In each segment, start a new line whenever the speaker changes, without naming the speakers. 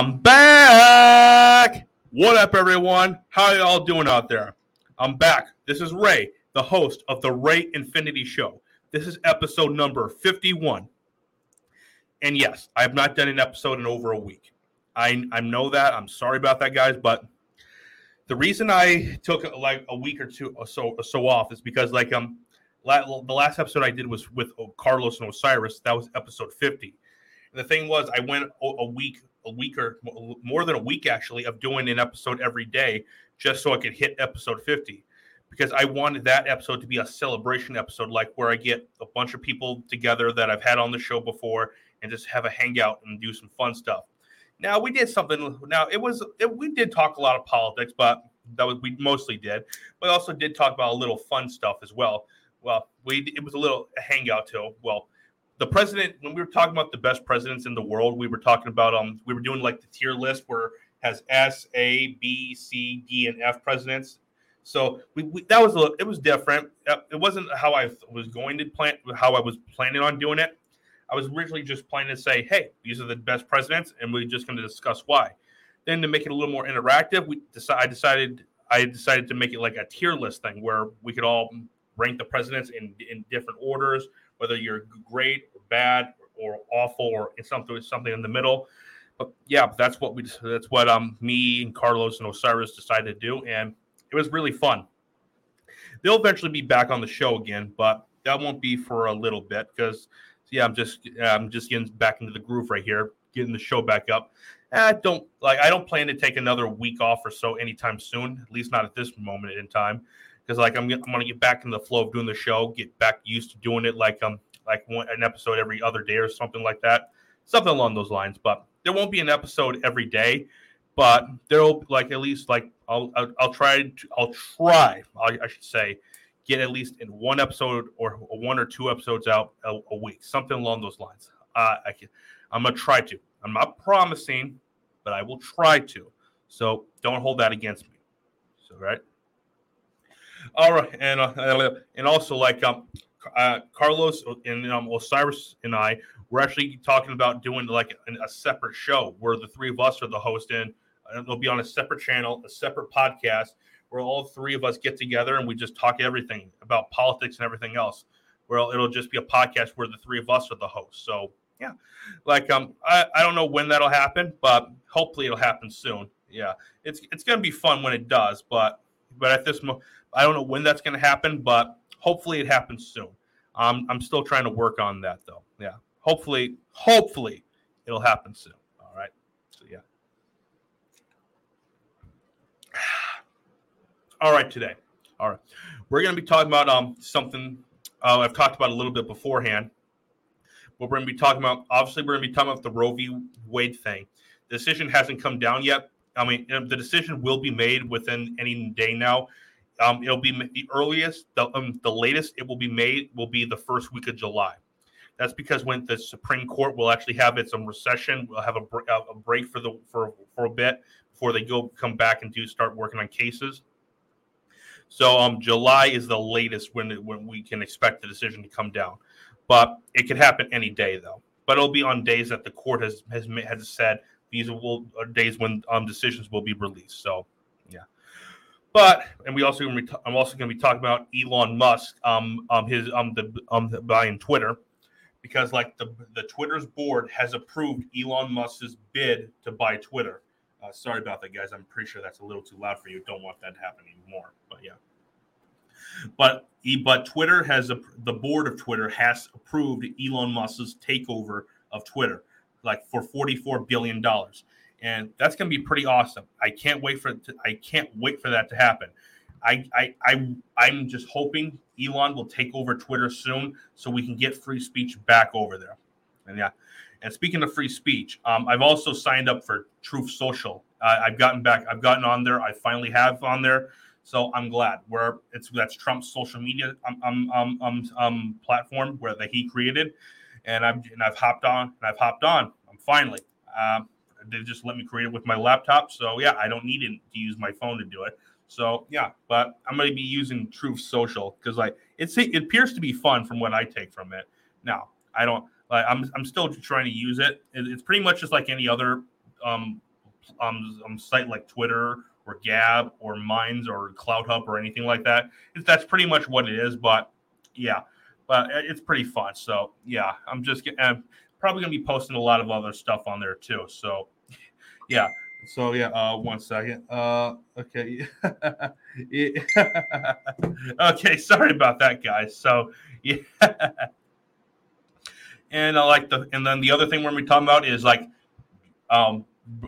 I'm back. What up, everyone? How y'all doing out there? I'm back. This is Ray, the host of the Ray Infinity Show. This is episode number 51. And yes, I have not done an episode in over a week. I, I know that. I'm sorry about that, guys. But the reason I took like a week or two or so or so off is because like um la- the last episode I did was with uh, Carlos and Osiris. That was episode 50. And the thing was, I went a week a week or more than a week actually of doing an episode every day just so I could hit episode 50 because I wanted that episode to be a celebration episode, like where I get a bunch of people together that I've had on the show before and just have a hangout and do some fun stuff. Now we did something. Now it was it, we did talk a lot of politics, but that was we mostly did. We also did talk about a little fun stuff as well. Well, we it was a little hangout too. Well, the president when we were talking about the best presidents in the world, we were talking about um we were doing like the tier list where has S, A, B, C, D, and F presidents. So we, we that was a, it was different. Uh, it wasn't how I was going to plan how I was planning on doing it. I was originally just planning to say, hey, these are the best presidents, and we're just going to discuss why. Then to make it a little more interactive, we decided I decided I decided to make it like a tier list thing where we could all rank the presidents in in different orders, whether you're great or bad or awful or something something in the middle. But yeah, that's what we that's what um me and Carlos and Osiris decided to do, and it was really fun. They'll eventually be back on the show again, but that won't be for a little bit because yeah, I'm just I'm just getting back into the groove right here, getting the show back up. I don't like I don't plan to take another week off or so anytime soon, at least not at this moment in time, because like I'm I'm gonna get back in the flow of doing the show, get back used to doing it like um like one, an episode every other day or something like that, something along those lines. But there won't be an episode every day, but there'll like at least like I'll I'll, I'll try to, I'll try I, I should say get at least in one episode or one or two episodes out a, a week, something along those lines. Uh, I can, I'm gonna try to. I'm not promising, but I will try to. So don't hold that against me. So right. All right, and uh, and also like um, uh, Carlos and um, Osiris and I we're actually talking about doing like a, a separate show where the three of us are the host and it'll be on a separate channel, a separate podcast where all three of us get together and we just talk everything about politics and everything else. Where it'll just be a podcast where the three of us are the hosts. So yeah, like um, I, I don't know when that'll happen, but hopefully it'll happen soon. Yeah, it's it's gonna be fun when it does, but but at this moment, I don't know when that's gonna happen, but hopefully it happens soon. Um, I'm still trying to work on that though. Yeah, hopefully, hopefully it'll happen soon. All right. So yeah. All right, today. All right, we're going to be talking about um something uh, I've talked about a little bit beforehand. But we're going to be talking about obviously we're going to be talking about the Roe v. Wade thing. The decision hasn't come down yet. I mean, the decision will be made within any day now. Um, it'll be the earliest, the, um, the latest it will be made will be the first week of July. That's because when the Supreme Court will actually have its own recession, we'll have a, a break for the for for a bit before they go come back and do start working on cases. So um, July is the latest when when we can expect the decision to come down, but it could happen any day though. But it'll be on days that the court has has has said these will are days when um, decisions will be released. So yeah, but and we also I'm also going to be talking about Elon Musk um um his um the um the, buying Twitter because like the the Twitter's board has approved Elon Musk's bid to buy Twitter. Uh, sorry about that, guys. I'm pretty sure that's a little too loud for you. Don't want that to happen anymore. But yeah. But but Twitter has a, the board of Twitter has approved Elon Musk's takeover of Twitter, like for 44 billion dollars, and that's going to be pretty awesome. I can't wait for to, I can't wait for that to happen. I, I I I'm just hoping Elon will take over Twitter soon so we can get free speech back over there. And yeah, and speaking of free speech, um, I've also signed up for Truth Social. Uh, I've gotten back. I've gotten on there. I finally have on there. So I'm glad. Where it's that's Trump's social media um, um, um, um, um platform where that he created, and I've and I've hopped on and I've hopped on. I'm finally. Um, they just let me create it with my laptop. So yeah, I don't need to use my phone to do it. So yeah, but I'm going to be using Truth Social because like it's it appears to be fun from what I take from it. Now I don't like I'm I'm still trying to use it. It's pretty much just like any other um, um, um site like Twitter or Gab or Minds or CloutHub or anything like that. It's, that's pretty much what it is. But yeah, but it's pretty fun. So yeah, I'm just I'm probably gonna be posting a lot of other stuff on there too. So yeah. So yeah, uh, one second. Uh, okay. okay, sorry about that, guys. So yeah. and I like the and then the other thing we're gonna be talking about is like um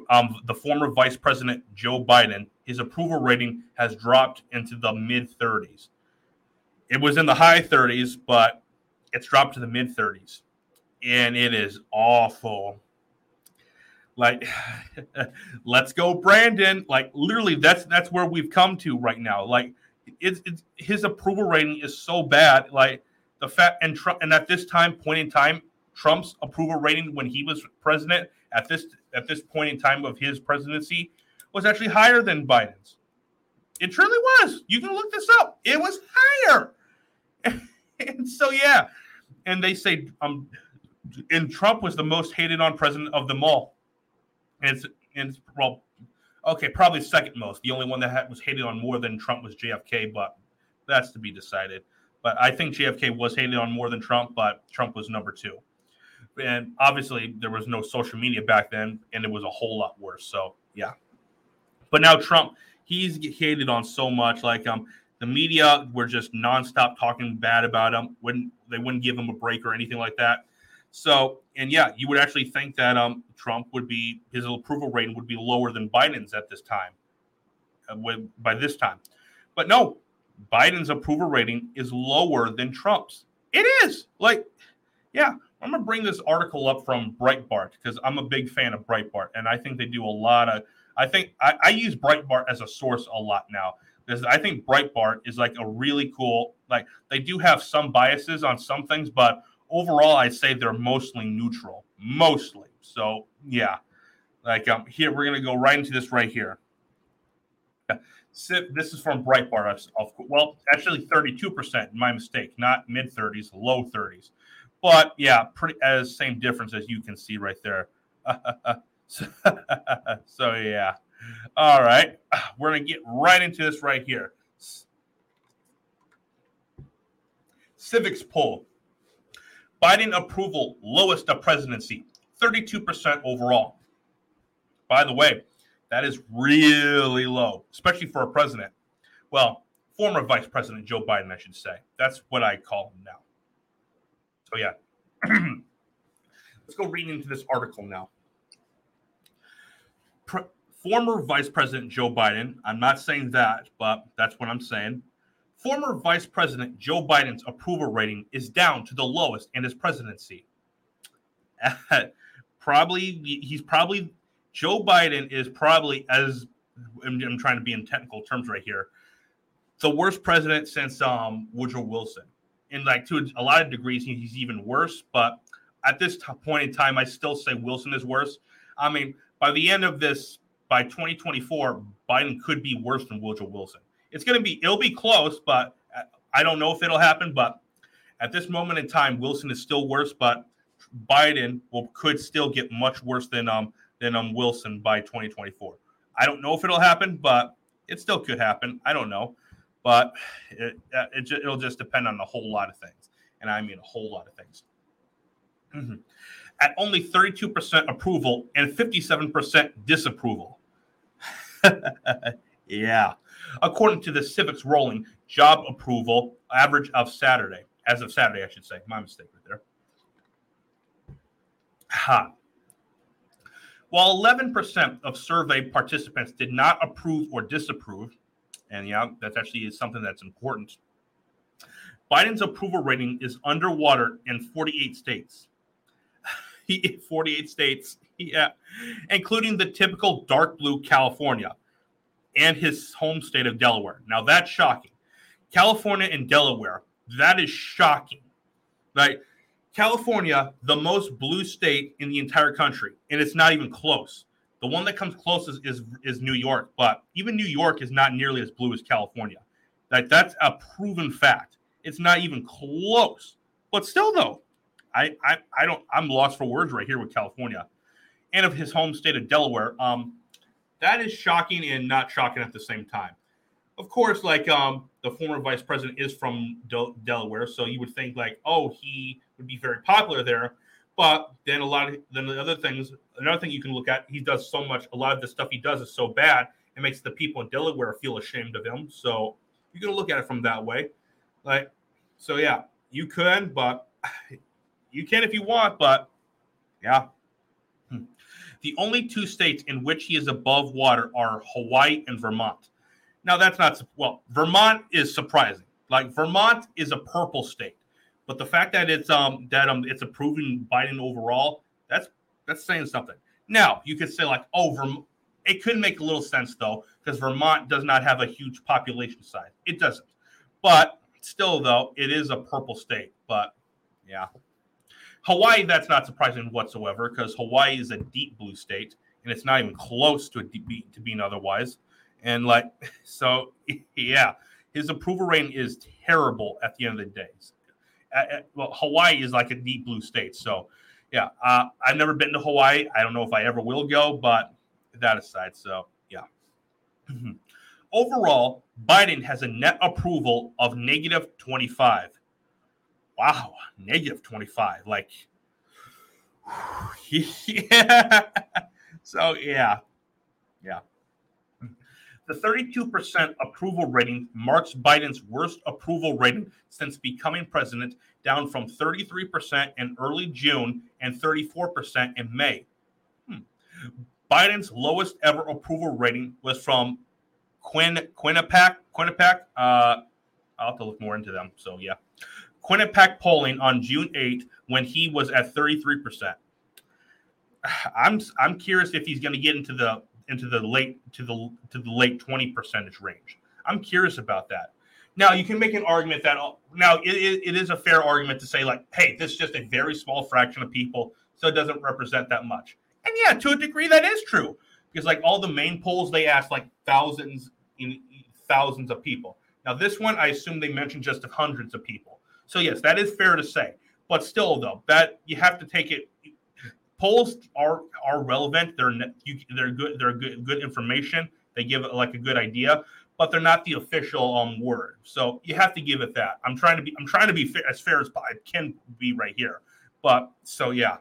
um, the former Vice President Joe Biden, his approval rating has dropped into the mid 30s. It was in the high 30s, but it's dropped to the mid 30s, and it is awful. Like, let's go, Brandon. Like, literally, that's that's where we've come to right now. Like, it's, it's his approval rating is so bad. Like the fact and Trump, and at this time, point in time, Trump's approval rating when he was president at this at this point in time of his presidency was actually higher than Biden's. It truly was. You can look this up. It was higher. And so yeah, and they say um, and Trump was the most hated on president of them all. And it's and it's well, okay, probably second most. The only one that was hated on more than Trump was JFK, but that's to be decided. But I think JFK was hated on more than Trump, but Trump was number two and obviously there was no social media back then, and it was a whole lot worse. So yeah, but now Trump, he's hated on so much. Like um, the media were just nonstop talking bad about him. Wouldn't they wouldn't give him a break or anything like that. So and yeah, you would actually think that um Trump would be his approval rating would be lower than Biden's at this time. Uh, with, by this time, but no, Biden's approval rating is lower than Trump's. It is like, yeah, I'm to bring this article up from Breitbart because I'm a big fan of Breitbart, and I think they do a lot of. I think I, I use Breitbart as a source a lot now because I think Breitbart is like a really cool. Like they do have some biases on some things, but overall, I'd say they're mostly neutral, mostly. So yeah, like um, here we're gonna go right into this right here. Yeah. This is from Breitbart. Of, Well, actually, 32%. My mistake, not mid 30s, low 30s. But yeah, pretty as same difference as you can see right there. so yeah. All right. We're going to get right into this right here. Civiqs poll. Biden approval lowest of presidency, 32% overall. By the way, that is really low, especially for a president. Well, former Vice President Joe Biden, I should say. That's what I call him now. So yeah, let's go read into this article now. Pre- former Vice President Joe Biden. I'm not saying that, but that's what I'm saying. Former Vice President Joe Biden's approval rating is down to the lowest in his presidency. probably he's probably Joe Biden is probably as I'm, I'm, trying to be in technical terms right here, the worst president since um, Woodrow Wilson in like to a lot of degrees he's even worse. But at this t- point in time, I still say Wilson is worse. I mean, by the end of this, by 2024, Biden could be worse than Woodrow Wilson. It's going to be it'll be close, but I don't know if it'll happen. But at this moment in time, Wilson is still worse, but Biden will could still get much worse than um than um Wilson by 2024. I don't know if it'll happen, but it still could happen. I don't know but it, uh, it, it'll just depend on a whole lot of things. And I mean a whole lot of things. Mm-hmm. At only 32% approval and 57% disapproval. yeah. According to the Civiqs Rolling job approval average of Saturday, as of Saturday, I should say. My mistake right there. Ha. While 11% of survey participants did not approve or disapprove, and yeah, that's actually something that's important. Biden's approval rating is underwater in 48 states. 48 states, yeah, including the typical dark blue California and his home state of Delaware. Now that's shocking. California and Delaware, that is shocking. Right? California, the most blue state in the entire country, and it's not even close. The one that comes closest is, is New York, but even New York is not nearly as blue as California. Like that's a proven fact. It's not even close. But still, though, I, I I don't I'm lost for words right here with California. And of his home state of Delaware. Um, that is shocking and not shocking at the same time. Of course, like um, the former vice president is from Del- Delaware, so you would think like, oh, he would be very popular there. But then a lot of then the other things, another thing you can look at, he does so much. A lot of the stuff he does is so bad, it makes the people in Delaware feel ashamed of him. So you can look at it from that way. Like, so yeah, you could, but you can if you want, but yeah. The only two states in which he is above water are Hawaii and Vermont. Now that's not well. Vermont is surprising. Like Vermont is a purple state, but the fact that it's um that um it's approving Biden overall, that's that's saying something. Now you could say like, oh, Vermont. It could make a little sense though, because Vermont does not have a huge population size. It doesn't. But still, though, it is a purple state. But yeah. Hawaii, that's not surprising whatsoever because Hawaii is a deep blue state and it's not even close to a deep, to being otherwise. And like, so yeah, his approval rating is terrible at the end of the day. well, Hawaii is like a deep blue state. So yeah, uh, I've never been to Hawaii. I don't know if I ever will go, but that aside, so yeah. Overall, Biden has a net approval of negative 25 wow, negative 25. Like, yeah. So, yeah. Yeah. The 32% approval rating marks Biden's worst approval rating since becoming president, down from 33% in early June and 34% in May. Hmm. Biden's lowest ever approval rating was from Quinn Quinnipiac. Quinnipiac. Uh, I'll have to look more into them. So yeah, Quinnipiac polling on June 8th when he was at 33%. I'm I'm curious if he's going to get into the into the late to the to the late 20 percentage range. I'm curious about that. Now you can make an argument that now it, it is a fair argument to say like, hey, this is just a very small fraction of people, so it doesn't represent that much. And yeah, to a degree, that is true because like all the main polls they asked like thousands in thousands of people. Now this one, I assume they mentioned just hundreds of people. So yes, that is fair to say. But still, though, that you have to take it. Polls are are relevant. They're you, they're good. They're good good information. They give like a good idea, but they're not the official um word. So you have to give it that. I'm trying to be I'm trying to be fair, as fair as I can be right here. But so yeah.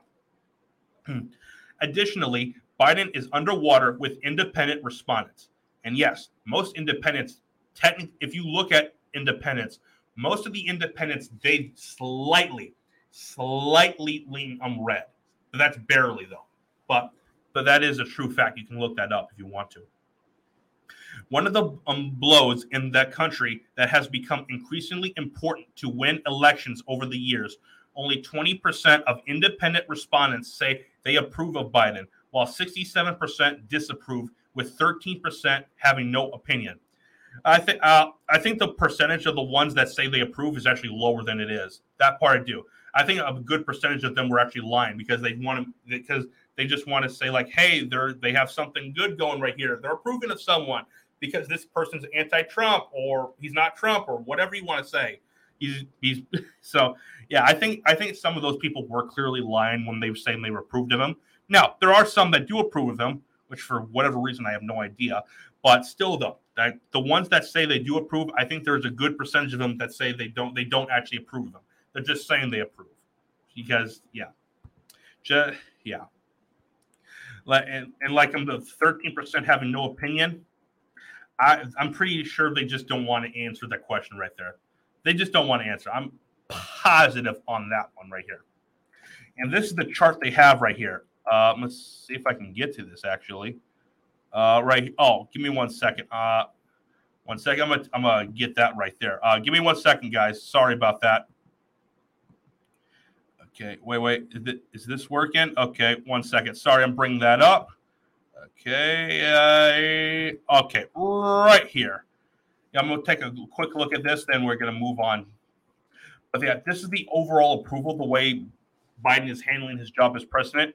Additionally, Biden is underwater with independent respondents. And yes, most independents, technically, if you look at independents, most of the independents they slightly, slightly lean on red. But that's barely though. But but that is a true fact. You can look that up if you want to. One of the um, blows in that country that has become increasingly important to win elections over the years. Only 20% of independent respondents say they approve of Biden, while 67% disapprove, with 13% having no opinion. I think uh, I think the percentage of the ones that say they approve is actually lower than it is. That part I do. I think a good percentage of them were actually lying because they want to because they just want to say like, hey, they're they have something good going right here. They're approving of someone because this person's anti-Trump or he's not Trump or whatever you want to say. He's he's so yeah. I think I think some of those people were clearly lying when they were saying they were approved of him. Now there are some that do approve of him, which for whatever reason I have no idea. But still, though, that the ones that say they do approve, I think there's a good percentage of them that say they don't. They don't actually approve of them. They're just saying they approve because, yeah, just yeah. And, and like I'm the 13% having no opinion. I, I'm pretty sure they just don't want to answer that question right there. They just don't want to answer. I'm positive on that one right here. And this is the chart they have right here. Uh, let's see if I can get to this actually. Uh, right. Oh, give me one second. Uh, one second. I'm gonna I'm gonna get that right there. Uh, give me one second, guys. Sorry about that. Okay. Wait, wait. Is, it, is this working? Okay. One second. Sorry, I'm bringing that up. Okay. Uh, okay. Right here. Yeah, I'm gonna take a quick look at this. Then we're gonna move on. But yeah, this is the overall approval. The way Biden is handling his job as president.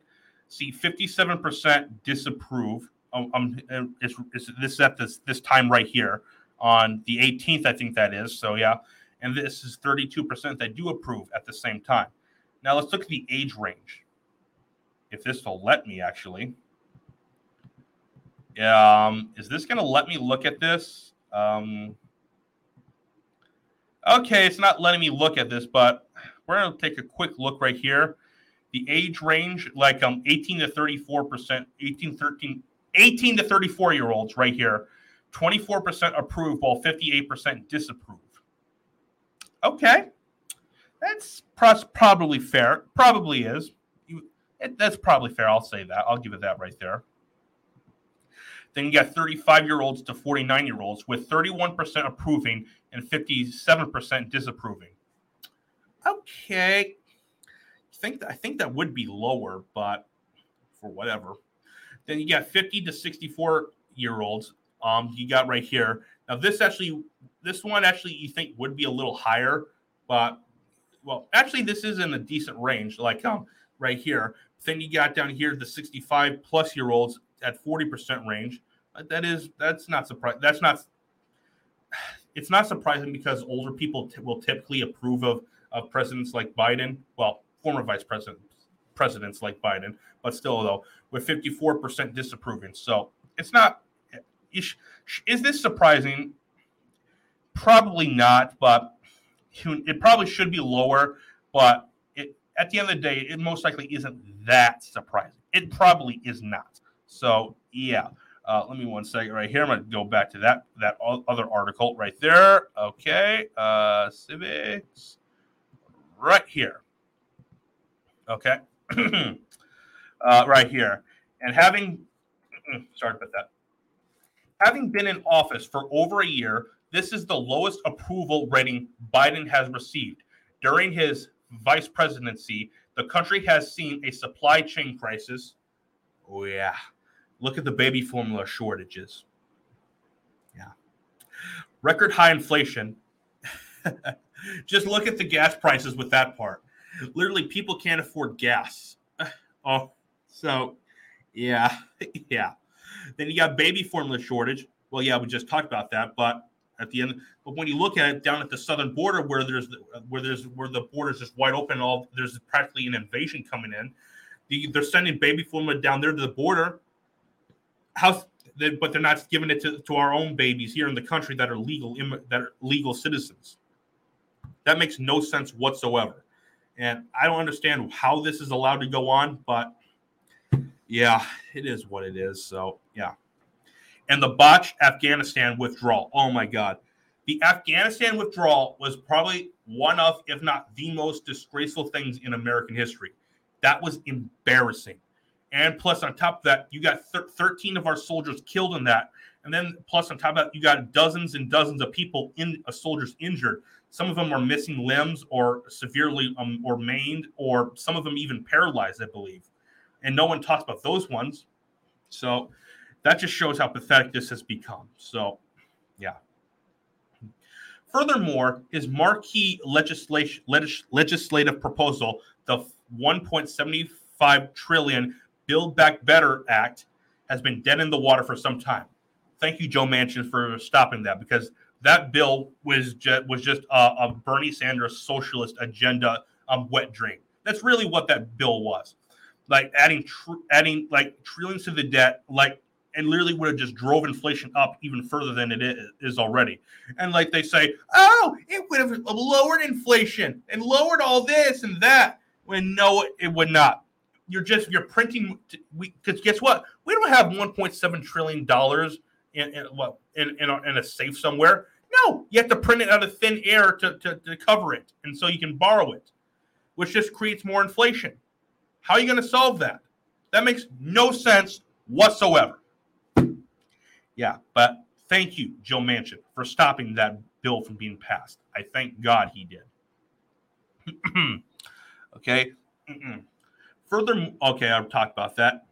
See, 57% disapprove um, um it's, it's, this is at this this time right here on the 18th, I think that is. So yeah, and this is 32% that do approve at the same time. Now let's look at the age range. if this will let me actually. Um, is this going to let me look at this? Um, okay, it's not letting me look at this, but we're going to take a quick look right here. The age range, like um, 18 to 34 percent, 18, 13, 18 to 34 year olds, right here, 24 percent approve, while 58 percent disapprove. Okay, that's probably fair. Probably is. That's probably fair. I'll say that. I'll give it that right there. Then you got 35 year olds to 49 year olds with 31% approving and 57% disapproving. Okay. I think I think that would be lower, but for whatever. Then you got 50 to 64 year olds. Um, you got right here. Now this actually, this one actually you think would be a little higher, but well, actually this is in a decent range. Like um, right here. Then you got down here the 65 plus year olds at 40% range. Uh, that is that's not surprising. That's not it's not surprising because older people t- will typically approve of of presidents like Biden. Well, former vice presidents presidents like Biden, but still though with 54% disapproving. So it's not. Is this surprising? Probably not, but it probably should be lower. But it, at the end of the day, it most likely isn't that surprising. It probably is not. So yeah. Uh, let me one second right here. I'm going to go back to that that other article right there. Okay, uh, Civiqs, right here. Okay, uh, right here, and having sorry about that. Having been in office for over a year, this is the lowest approval rating Biden has received during his vice presidency. The country has seen a supply chain crisis. Oh yeah Look at the baby formula shortages. Yeah. Record high inflation. Just look at the gas prices with that part. Literally, people can't afford gas. Oh, so yeah, yeah. Then you got baby formula shortage. Well, yeah, we just talked about that, but at the end, but when you look at it down at the southern border, where there's where there's where the border is just wide open, all there's practically an invasion coming in. The, they're sending baby formula down there to the border how but they're not giving it to, to our own babies here in the country that are legal that are legal citizens that makes no sense whatsoever and i don't understand how this is allowed to go on but yeah it is what it is so yeah and the botched afghanistan withdrawal oh my god the afghanistan withdrawal was probably one of if not the most disgraceful things in american history that was embarrassing and plus, on top of that, you got 13 of our soldiers killed in that. And then, plus, on top of that, you got dozens and dozens of people in uh, soldiers injured. Some of them are missing limbs or severely um, or maimed, or some of them even paralyzed, I believe. And no one talks about those ones. So that just shows how pathetic this has become. So, yeah. Furthermore, his marquee legislation, legislative proposal, the 1.75 trillion Build Back Better Act has been dead in the water for some time. Thank you, Joe Manchin, for stopping that because that bill was just, was just a, a Bernie Sanders socialist agenda um, wet dream. That's really what that bill was. Like adding tr- adding like trillions to the debt, like and literally would have just drove inflation up even further than it is already. And like they say, oh, it would have lowered inflation and lowered all this and that. When no, it would not. You're just you're printing because guess what? We don't have 1.7 trillion dollars in, in what in, in a, in, a, safe somewhere. No you have to print it out of thin air to, to, to cover it. And so you can borrow it which just creates more inflation how are you going to solve that that makes no sense whatsoever yeah but thank you joe manchin for stopping that bill from being passed i thank god he did okay. Further, okay, I've talked about that.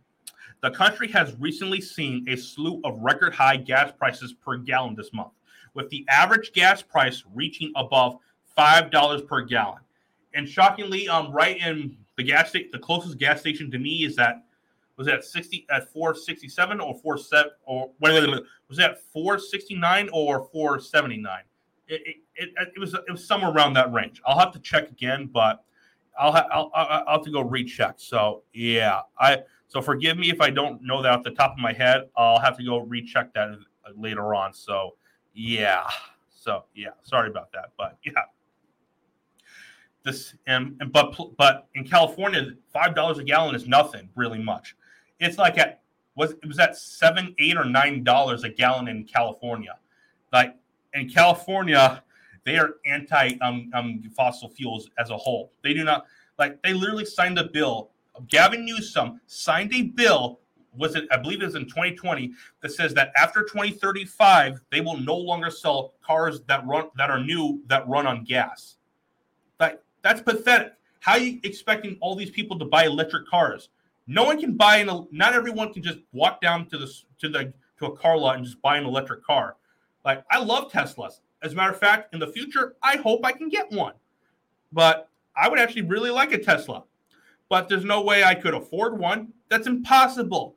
The country has recently seen a slew of record high gas prices per gallon this month, with the average gas price reaching above $5 per gallon. And shockingly, um, right in the gas station, the closest gas station to me is that was that 60 at 467 or 47 or wait, wait, wait, was that 469 or 479? It, it, it, it was it was somewhere around that range. I'll have to check again, but I'll, ha- I'll I'll I'll have to go recheck. So yeah, I so forgive me if I don't know that off the top of my head. I'll have to go recheck that uh, later on. So yeah, so yeah, sorry about that, but yeah. This and, and but but in California, five dollars a gallon is nothing really much. It's like at was it was at seven, eight, or nine dollars a gallon in California. Like in California, they are anti um, um, fossil fuels as a whole. They do not like they literally signed a bill. Gavin Newsom signed a bill. Was it? I believe it was in 2020 that says that after 2035 they will no longer sell cars that run that are new that run on gas. That's pathetic. How are you expecting all these people to buy electric cars? No one can buy an. Not everyone can just walk down to the to the to a car lot and just buy an electric car. Like I love Teslas. As a matter of fact, in the future, I hope I can get one. But I would actually really like a Tesla. But there's no way I could afford one. That's impossible.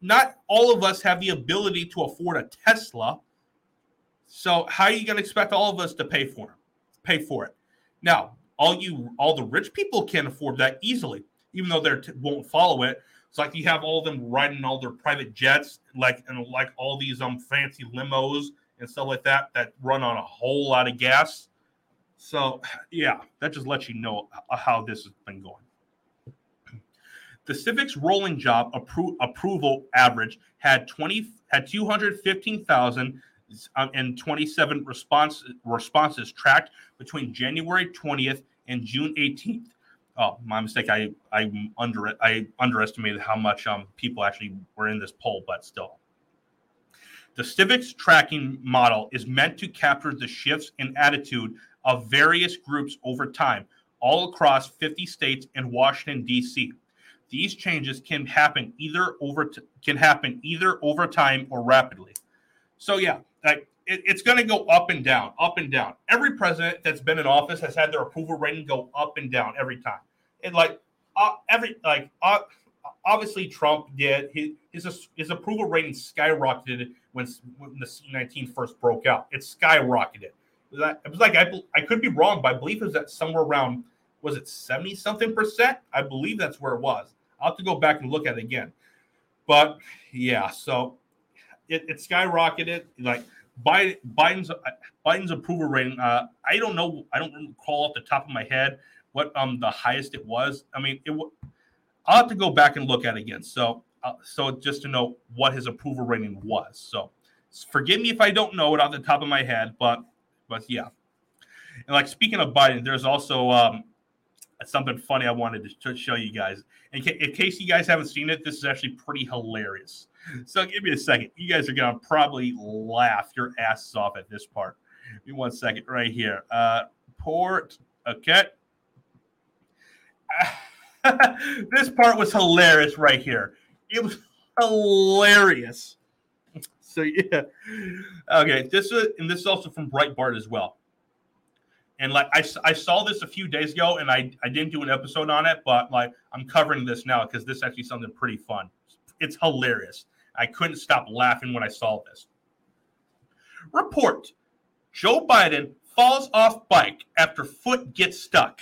Not all of us have the ability to afford a Tesla. So how are you going to expect all of us to pay for it? Pay for it. Now, all you all the rich people can afford that easily, even though they won't follow it. It's like you have all them riding all their private jets, like and like all these um fancy limos and stuff like that that run on a whole lot of gas. So yeah, that just lets you know how this has been going. The Civiqs rolling job appro- approval average had 20 had 215,000 um, and 27 response, responses tracked between January 20th and June 18th. Oh, my mistake. I I under I underestimated how much um people actually were in this poll, but still. The Civiqs tracking model is meant to capture the shifts in attitude of various groups over time, all across 50 states and Washington D.C. These changes can happen either over t- can happen either over time or rapidly. So yeah, like it, it's going to go up and down, up and down. Every president that's been in office has had their approval rating go up and down every time. And like uh, every like uh, obviously Trump did his his, his approval rating skyrocketed when when the C19 first broke out. It skyrocketed. It was like I I could be wrong, but I believe it was at somewhere around was it 70 something percent? I believe that's where it was. I'll have to go back and look at it again. But yeah, so it, it skyrocketed. Like Biden, Biden's Biden's approval rating. Uh, I don't know. I don't recall off the top of my head what um the highest it was. I mean, it. I'll have to go back and look at it again. So, uh, so just to know what his approval rating was. So, forgive me if I don't know it off the top of my head, but but yeah. And like speaking of Biden, there's also um, something funny I wanted to show you guys. In, ca- in case you guys haven't seen it, this is actually pretty hilarious. So give me a second. You guys are gonna probably laugh your asses off at this part. Give me one second right here. Uh, port. Okay. this part was hilarious right here. It was hilarious. So yeah. Okay. This is and this is also from Breitbart as well. And like I, I saw this a few days ago and I, I didn't do an episode on it, but like I'm covering this now because this is actually something pretty fun. It's hilarious. I couldn't stop laughing when I saw this. Report Joe Biden falls off bike after foot gets stuck.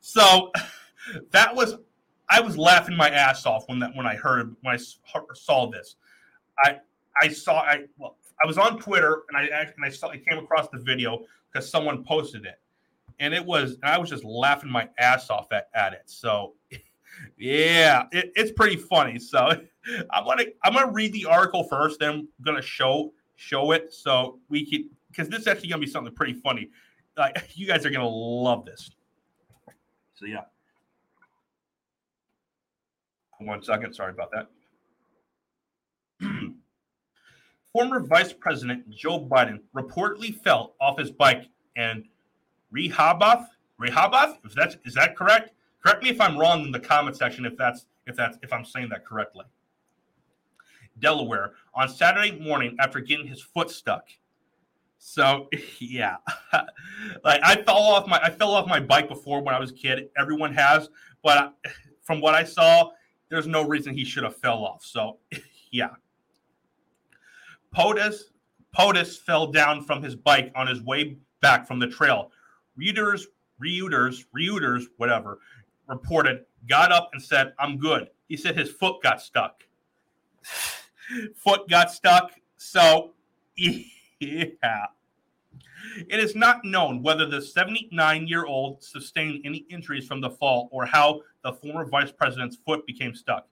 So that was I was laughing my ass off when that when I heard when I saw this. I I saw I well I was on Twitter and I and I saw I came across the video because someone posted it, and it was and I was just laughing my ass off at, at it. So yeah, it, it's pretty funny. So I'm gonna I'm gonna read the article first, then I'm gonna show show it so we can because this is actually gonna be something pretty funny. Like you guys are gonna love this. So yeah. One second. Sorry about that. Former Vice President Joe Biden reportedly fell off his bike and Rehoboth. Rehoboth? Is that is that correct? Correct me if I'm wrong in the comment section if that's if that's if I'm saying that correctly. Delaware on Saturday morning after getting his foot stuck. So yeah, like I fell off my I fell off my bike before when I was a kid. Everyone has, but from what I saw, there's no reason he should have fell off. So, yeah. POTUS, POTUS fell down from his bike on his way back from the trail. Reuters Reuters, Reuters, whatever, reported, got up and said, I'm good. He said his foot got stuck. Foot got stuck. So, yeah. It is not known whether the 79 year old sustained any injuries from the fall or how the former vice president's foot became stuck.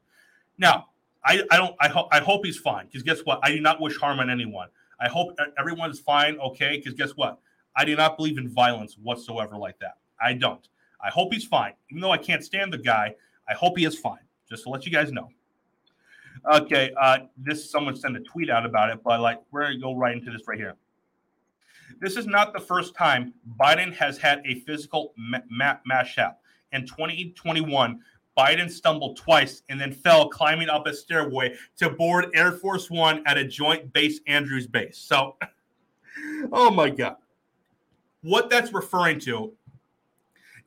Now, I, I don't I hope I hope he's fine because guess what? I do not wish harm on anyone. I hope everyone's fine, okay? Because guess what? I do not believe in violence whatsoever like that. I don't. I hope he's fine. Even though I can't stand the guy, I hope he is fine. Just to let you guys know. Okay, uh, this someone sent a tweet out about it, but like we're gonna go right into this right here. This is not the first time Biden has had a physical ma- ma- mashup. In 2021, Biden stumbled twice and then fell climbing up a stairway to board Air Force One at a joint base Andrews base. So, oh my God. What that's referring to,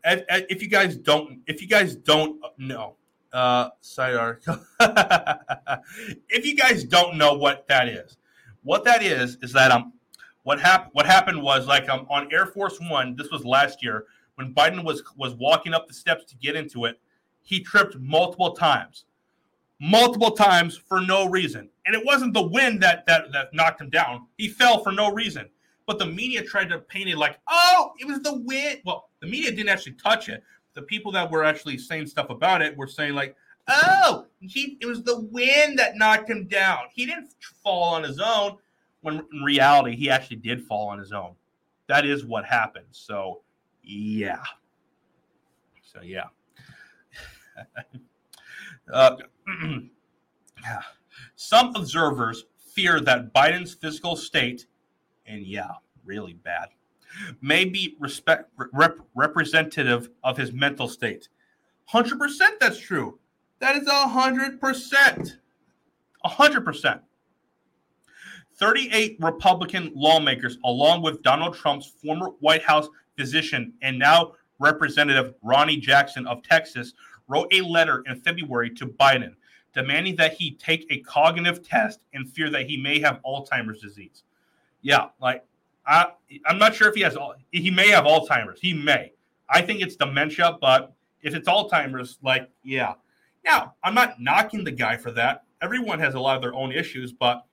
if you guys don't, if you guys don't know, uh, article. if you guys don't know what that is, what that is is that um, what happened? What happened was like um, on Air Force One. This was last year when Biden was was walking up the steps to get into it he tripped multiple times, multiple times for no reason. And it wasn't the wind that that that knocked him down. He fell for no reason. But the media tried to paint it like, oh, it was the wind. Well, the media didn't actually touch it. The people that were actually saying stuff about it were saying like, oh, he it was the wind that knocked him down. He didn't fall on his own. When in reality, he actually did fall on his own. That is what happened. So, yeah. So yeah. uh, some observers fear that Biden's physical state, and yeah, really bad, may be respect, rep, representative of his mental state. 100% that's true. That is 100%. 100%. 38 Republican lawmakers, along with Donald Trump's former White House physician and now Representative Ronny Jackson of Texas, wrote a letter in February to Biden demanding that he take a cognitive test in fear that he may have Alzheimer's disease. Yeah, like I, I'm not sure if he has. He may have Alzheimer's. He may. I think it's dementia, but if it's Alzheimer's, like yeah. Now I'm not knocking the guy for that. Everyone has a lot of their own issues, but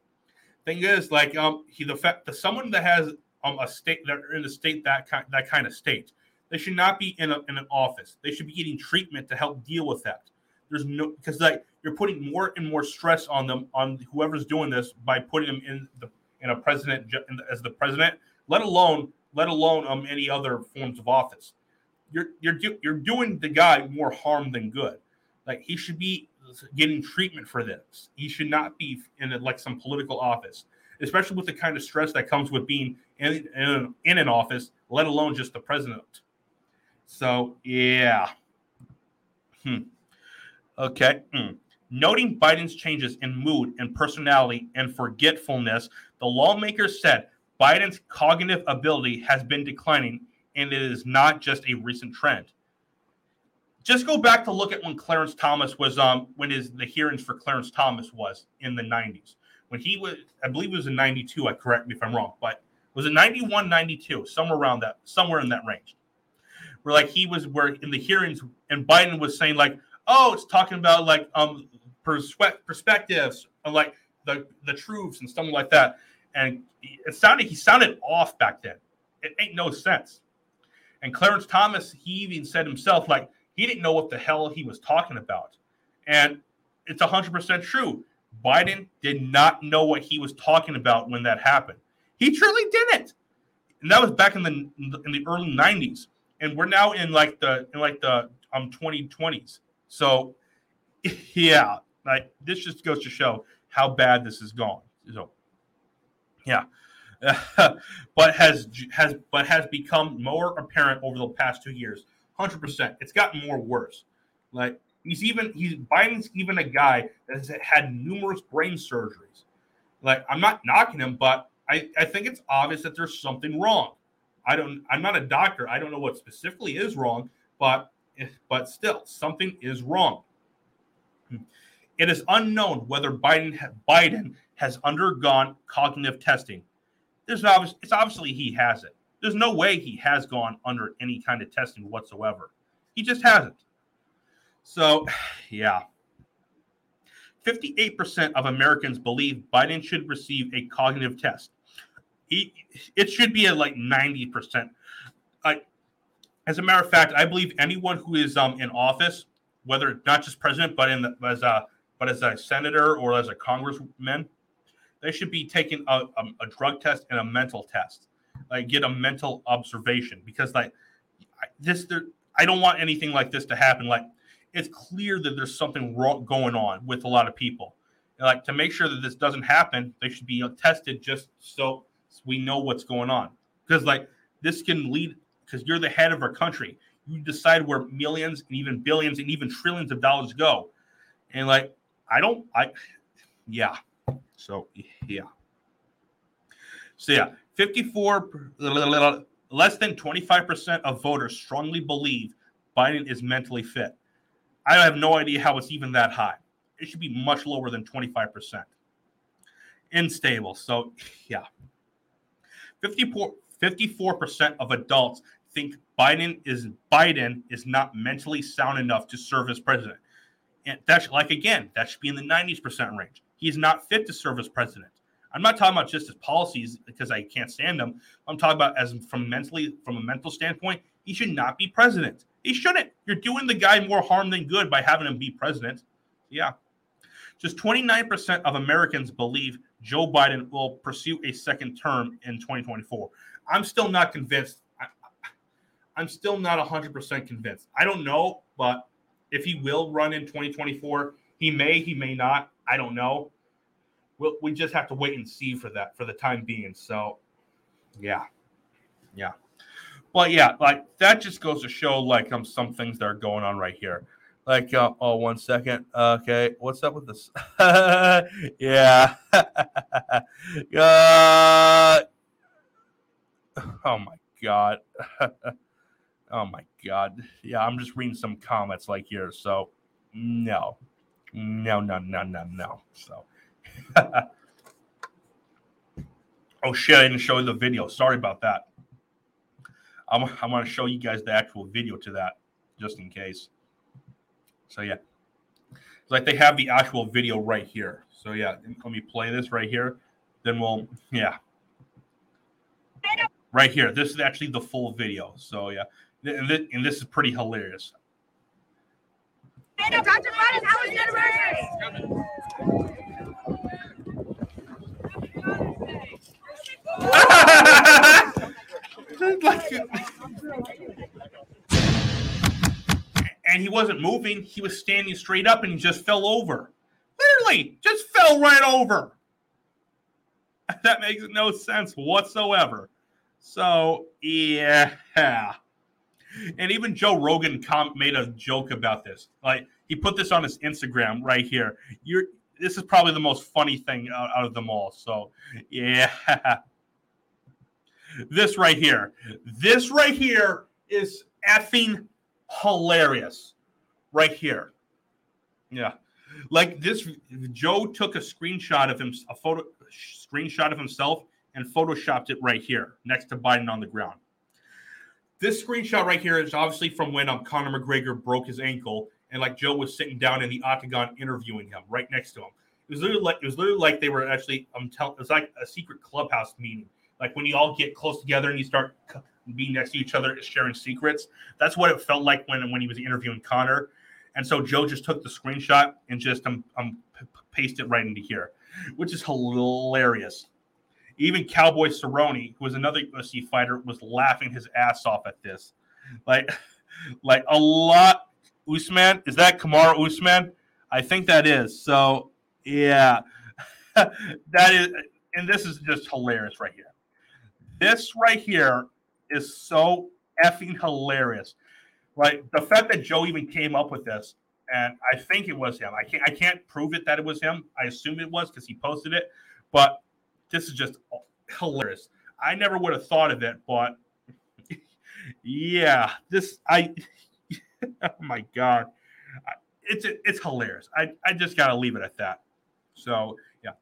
thing is, like um, he the fact that someone that has um a state that in a state that kind that kind of state they should not be in, a, in an office. They should be getting treatment to help deal with that. There's no because like you're putting more and more stress on them on whoever's doing this by putting them in the in a president as the president, let alone let alone um any other forms of office. You're you're you're doing the guy more harm than good. Like he should be getting treatment for this. He should not be in like some political office, especially with the kind of stress that comes with being in, in, in an office, let alone just the president. So, yeah. Hmm. Okay. Hmm. Noting Biden's changes in mood and personality and forgetfulness, the lawmakers said Biden's cognitive ability has been declining and it is not just a recent trend. Just go back to look at when Clarence Thomas was um when his the hearings for Clarence Thomas was in the 90s. When he was I believe it was in 92, I correct me if I'm wrong, but was it 91 92, somewhere around that, somewhere in that range where like he was where in the hearings and Biden was saying like, oh, it's talking about like um perspectives like the the truths and stuff like that. And it sounded he sounded off back then. It ain't no sense. And Clarence Thomas, he even said himself like he didn't know what the hell he was talking about. And it's 100% true. Biden did not know what he was talking about when that happened. He truly didn't. And that was back in the in the early 90s and we're now in like the in like the um 2020s. So yeah, like this just goes to show how bad this has gone. So yeah. but has has but has become more apparent over the past two years. Hundred percent, it's gotten more worse. Like he's even he's Biden's even a guy that has had numerous brain surgeries. Like I'm not knocking him, but I I think it's obvious that there's something wrong. I don't. I'm not a doctor. I don't know what specifically is wrong, but but still, something is wrong. It is unknown whether Biden Biden has undergone cognitive testing. There's obvious. It's obviously he has it. There's no way he has gone under any kind of testing whatsoever. He just hasn't. So, yeah. 58% of Americans believe Biden should receive a cognitive test. it should be at like 90%. I, as a matter of fact, I believe anyone who is um, in office, whether not just president, but in the, as a but as a senator or as a congressman, they should be taking a, a, a drug test and a mental test, like get a mental observation because like this, there, I don't want anything like this to happen. Like it's clear that there's something wrong going on with a lot of people. And like to make sure that this doesn't happen, they should be uh, tested just so we know what's going on. Because like this can lead because you're the head of our country. You decide where millions and even billions and even trillions of dollars go. And like I don't I yeah. So yeah. So yeah, 54 less than 25% of voters strongly believe Biden is mentally fit. I have no idea how it's even that high. It should be much lower than 25%. Unstable. So, yeah. 54, 54% of adults think Biden is Biden is not mentally sound enough to serve as president. And that's like again, that should be in the 90s percent range. He's not fit to serve as president. I'm not talking about just his policies because I can't stand them. I'm talking about as from mentally, from a mental standpoint, he should not be president. He shouldn't. You're doing the guy more harm than good by having him be president. Yeah. Just 29% of Americans believe Joe Biden will pursue a second term in 2024. I'm still not convinced. I, am still not 100% convinced. I don't know, but if he will run in 2024, he may, he may not. I don't know. We'll, we just have to wait and see for that for the time being. So, yeah. Yeah. Well, yeah, like that just goes to show like um some things that are going on right here. Like, uh, oh, one second. Okay, what's up with this? yeah. uh, oh my god. oh my god. Yeah, I'm just reading some comments like here. So, no, no, no, no, no, no. So. oh shit! I didn't show you the video. Sorry about that. I'm, I'm to show you guys the actual video to that just in case. So, yeah. It's like they have the actual video right here. So, yeah, let me play this right here. Then we'll, yeah. Right here. This is actually the full video. So, yeah. And this, is pretty hilarious. Dr. Biden, how was and he wasn't moving. He was standing straight up and he just fell over. Literally, just fell right over. That makes no sense whatsoever. So, yeah. And even Joe Rogan com- made a joke about this. Like, he put this on his Instagram right here. You're this is probably the most funny thing out, out of them all. So, yeah. this right here. This right here is effing hilarious. Right here. Yeah. Like this, Joe took a screenshot of him, a photo screenshot of himself, and photoshopped it right here next to Biden on the ground. This screenshot right here is obviously from when um, Conor McGregor broke his ankle, and like Joe was sitting down in the octagon interviewing him right next to him. It was literally like it was literally like they were actually um tell, it was like a secret clubhouse meeting like when you all get close together and you start being next to each other, sharing secrets. That's what it felt like when when he was interviewing Conor. And so Joe just took the screenshot and just um, um paste it right into here, which is hilarious. Even Cowboy Cerrone, who was another UFC fighter, was laughing his ass off at this. Like, like a lot. Usman is that Kamaru Usman? I think that is. So yeah, that is, and this is just hilarious right here. This right here is so effing hilarious. Like the fact that Joe even came up with this, and I think it was him. I can't I can't prove it that it was him. I assume it was because he posted it, but this is just hilarious. I never would have thought of it, but yeah, this I oh my god, it's it's hilarious. I I just gotta leave it at that. So yeah,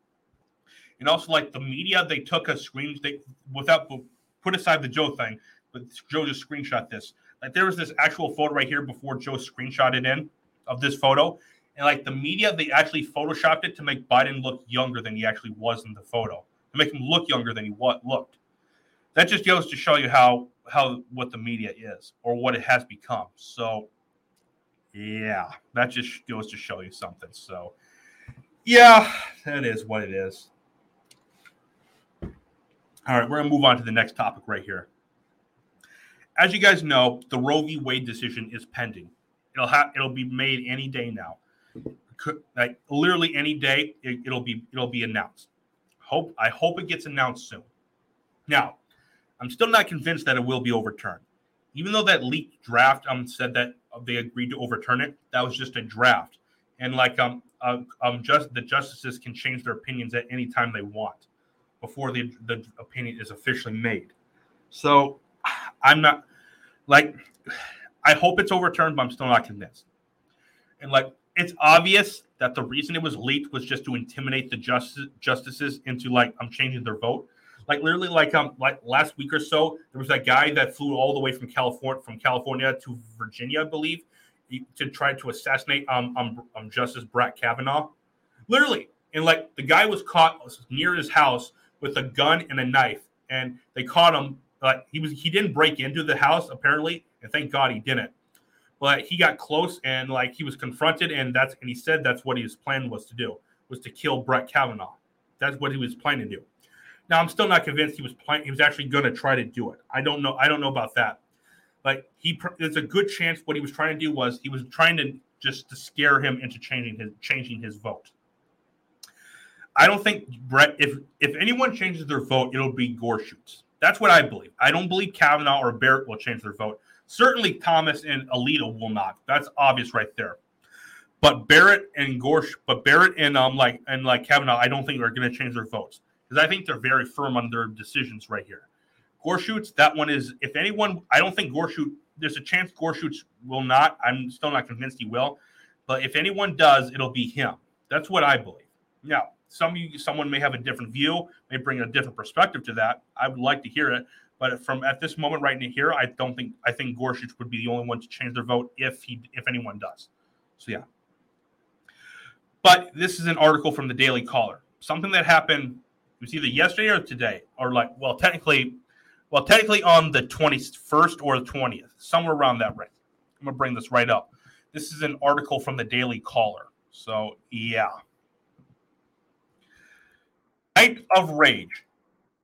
and also like the media they took a screen they without put aside the Joe thing, but Joe just screenshot this. Like there was this actual photo right here before Joe screenshotted in of this photo, and like the media, they actually photoshopped it to make Biden look younger than he actually was in the photo, to make him look younger than he what looked. That just goes to show you how how what the media is or what it has become. So yeah, that just goes to show you something. So yeah, that is what it is. All right, we're gonna move on to the next topic right here. As you guys know, the Roe v. Wade decision is pending. It'll have it'll be made any day now. Could, like literally any day, it, it'll be it'll be announced. Hope I hope it gets announced soon. Now, I'm still not convinced that it will be overturned. Even though that leaked draft um said that they agreed to overturn it, that was just a draft. And like um uh, um just the justices can change their opinions at any time they want before the the opinion is officially made. So I'm not like I hope it's overturned, but I'm still not convinced. And like it's obvious that the reason it was leaked was just to intimidate the justice, justices into like I'm changing their vote. Like literally, like um, like last week or so, there was that guy that flew all the way from California from California to Virginia, I believe, to try to assassinate um, um, um Justice Brett Kavanaugh. Literally, and like the guy was caught near his house with a gun and a knife, and they caught him. Like he was, he didn't break into the house apparently, and thank God he didn't. But he got close and like he was confronted, and that's and he said that's what his plan was to do was to kill Brett Kavanaugh. That's what he was planning to do. Now I'm still not convinced he was planning. He was actually going to try to do it. I don't know. I don't know about that. Like he, there's a good chance what he was trying to do was he was trying to just to scare him into changing his changing his vote. I don't think Brett. If if anyone changes their vote, it'll be Gore Gorsuch. That's what I believe. I don't believe Kavanaugh or Barrett will change their vote. Certainly Thomas and Alito will not. That's obvious right there. But Barrett and Gorsh, but Barrett and um like and like Kavanaugh, I don't think they're going to change their votes because I think they're very firm on their decisions right here. Gorsuch, that one is. If anyone, I don't think Gorsuch. There's a chance Gorsuch will not. I'm still not convinced he will. But if anyone does, it'll be him. That's what I believe. Now, some you, someone may have a different view, may bring a different perspective to that. I would like to hear it, but from at this moment right here, I don't think I think Gorsuch would be the only one to change their vote if he if anyone does. So yeah. But this is an article from the Daily Caller. Something that happened it was either yesterday or today, or like well, technically, well, technically on the twenty first or the twentieth, somewhere around that range. I'm gonna bring this right up. This is an article from the Daily Caller. So yeah. Night of Rage.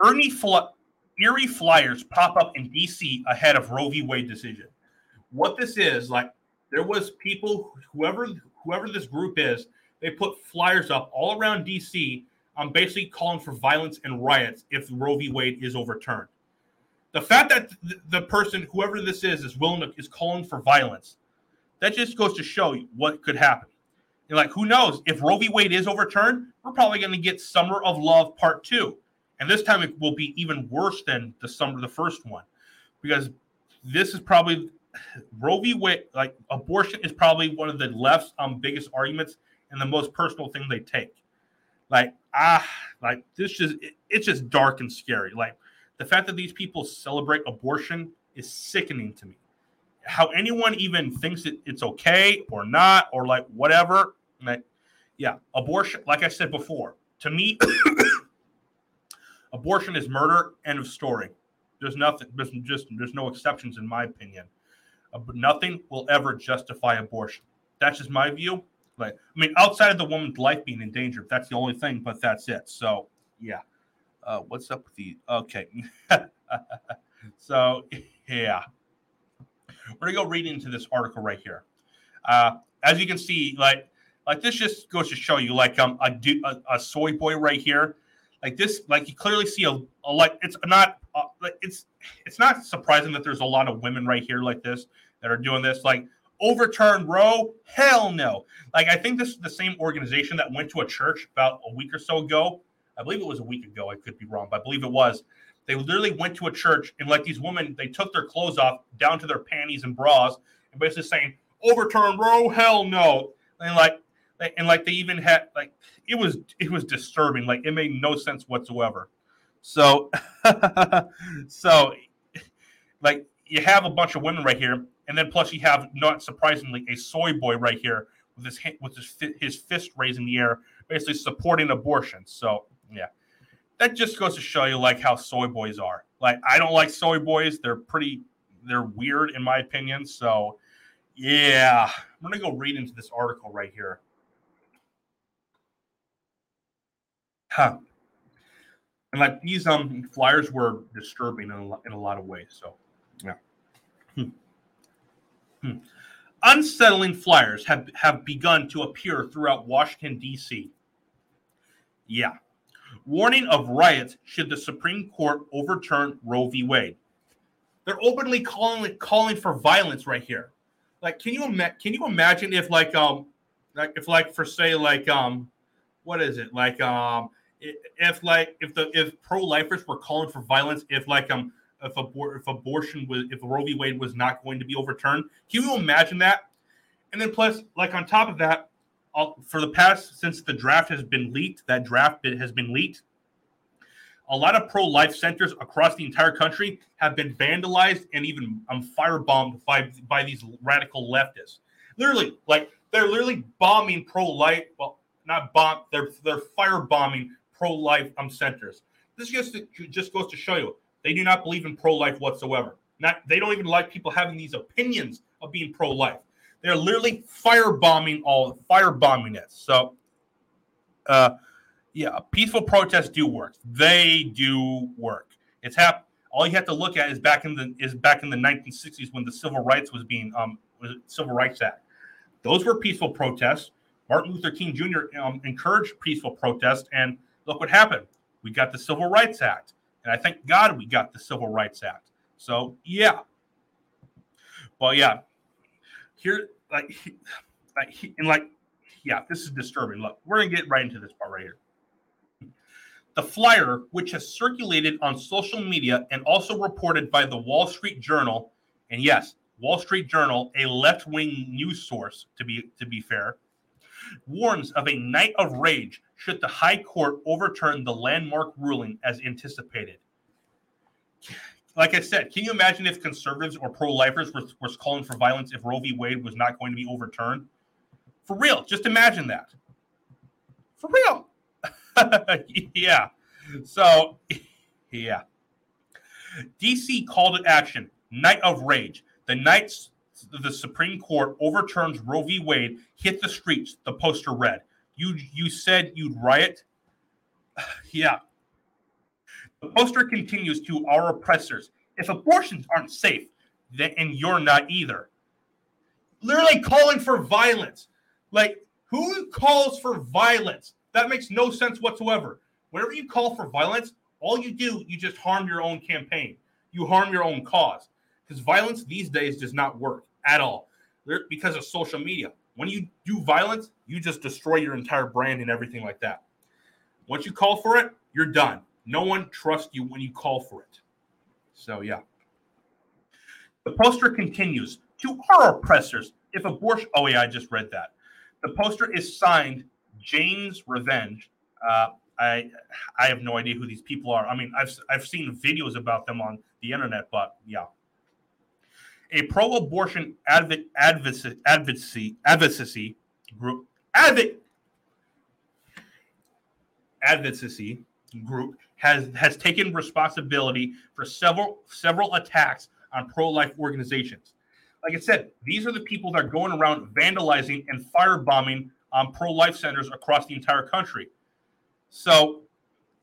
Ernie Fl- Eerie flyers pop up in DC ahead of Roe v. Wade decision. What this is, like, there was people, whoever whoever this group is, they put flyers up all around DC. I'm um, basically calling for violence and riots if Roe v. Wade is overturned. The fact that the person, whoever this is, is willing to is calling for violence, that just goes to show you what could happen. And like, who knows? If Roe v. Wade is overturned, we're probably going to get Summer of Love Part Two, and this time it will be even worse than the summer, the first one, because this is probably Roe v. Wade. Like, abortion is probably one of the left's um biggest arguments and the most personal thing they take. Like, ah, like this just it, it's just dark and scary. Like the fact that these people celebrate abortion is sickening to me. How anyone even thinks that it's okay or not or like whatever like, yeah, abortion, like I said before, to me, abortion is murder. End of story. There's nothing. There's just there's no exceptions in my opinion. Uh, nothing will ever justify abortion. That's just my view. Like, I mean, outside of the woman's life being in danger, that's the only thing. But that's it. So, yeah. Uh, what's up with the? Okay. so, yeah. We're gonna go read into this article right here. Uh, as you can see, like like this just goes to show you, like um a a, a soy boy right here, like this, like you clearly see a, a like it's not uh, it's it's not surprising that there's a lot of women right here like this that are doing this. Like overturn Roe? Hell no. Like I think this is the same organization that went to a church about a week or so ago. I believe it was a week ago. I could be wrong, but I believe it was. They literally went to a church and like these women, they took their clothes off down to their panties and bras and basically saying, overturn Roe? Hell no. And like and like they even had like it was it was disturbing like it made no sense whatsoever So, so, like you have a bunch of women right here, and then plus you have, not surprisingly, a soy boy right here with his with his his fist raised in the air, basically supporting abortion. So, yeah, that just goes to show you like how soy boys are. Like I don't like soy boys; they're pretty, they're weird in my opinion. So, yeah, I'm gonna go read into this article right here. Huh. And like these um flyers were disturbing in a, in a lot of ways. So, yeah. Hmm. Hmm. Unsettling flyers have, have begun to appear throughout Washington, D.C. Yeah. Warning of riots should the Supreme Court overturn Roe v. Wade. They're openly calling calling for violence right here. Like, can you ima- can you imagine if like um like if like for say like um what is it like um if like if the if pro lifers were calling for violence if like um if abor- if abortion was if Roe v. Wade was not going to be overturned. Can you imagine that? And then plus, like on top of that, all, for the past since the draft has been leaked, that draft has been leaked. A lot of pro-life centers across the entire country have been vandalized and even um, firebombed by by these radical leftists. Literally, like they're literally bombing pro-life. Well, not bomb. They're they're firebombing pro-life um centers. This just just goes to show you they do not believe in pro-life whatsoever. Not they don't even like people having these opinions of being pro-life. They're literally firebombing all firebombing it. So, uh, yeah, peaceful protests do work. They do work. It's hap- All you have to look at is back in the is back in the 1960s when the civil rights was being um was Civil Rights Act. Those were peaceful protests. Martin Luther King Jr. Um, encouraged peaceful protest, and look what happened. We got the Civil Rights Act, and I thank God we got the Civil Rights Act. So yeah, well yeah, here like like and like yeah, this is disturbing. Look, we're gonna get right into this part right here. The flyer, which has circulated on social media and also reported by the Wall Street Journal, and yes, Wall Street Journal, a left-wing news source to be to be fair, warns of a night of rage should the High Court overturn the landmark ruling as anticipated. Like I said, can you imagine if conservatives or pro-lifers were, were calling for violence if Roe v. Wade was not going to be overturned? For real, just imagine that. For real. yeah. So, yeah. DC called it action. Night of rage. The nights the Supreme Court overturns Roe v. Wade hit the streets. The poster read, "You you said you'd riot." yeah. The poster continues to our oppressors. If abortions aren't safe, then and you're not either. Literally calling for violence. Like who calls for violence? That makes no sense whatsoever. Whenever you call for violence, all you do, you just harm your own campaign. You harm your own cause. Because violence these days does not work at all because of social media. When you do violence, you just destroy your entire brand and everything like that. Once you call for it, you're done. No one trusts you when you call for it. So, yeah. The poster continues to our oppressors. If abortion, oh, yeah, I just read that. The poster is signed Jane's Revenge. Uh, I I have no idea who these people are. I mean, I've I've seen videos about them on the internet, but yeah, a pro-abortion adv- advocacy, advocacy, advocacy group adv- advocacy group has has taken responsibility for several several attacks on pro-life organizations. Like I said, these are the people that are going around vandalizing and firebombing um, pro-life centers across the entire country. So,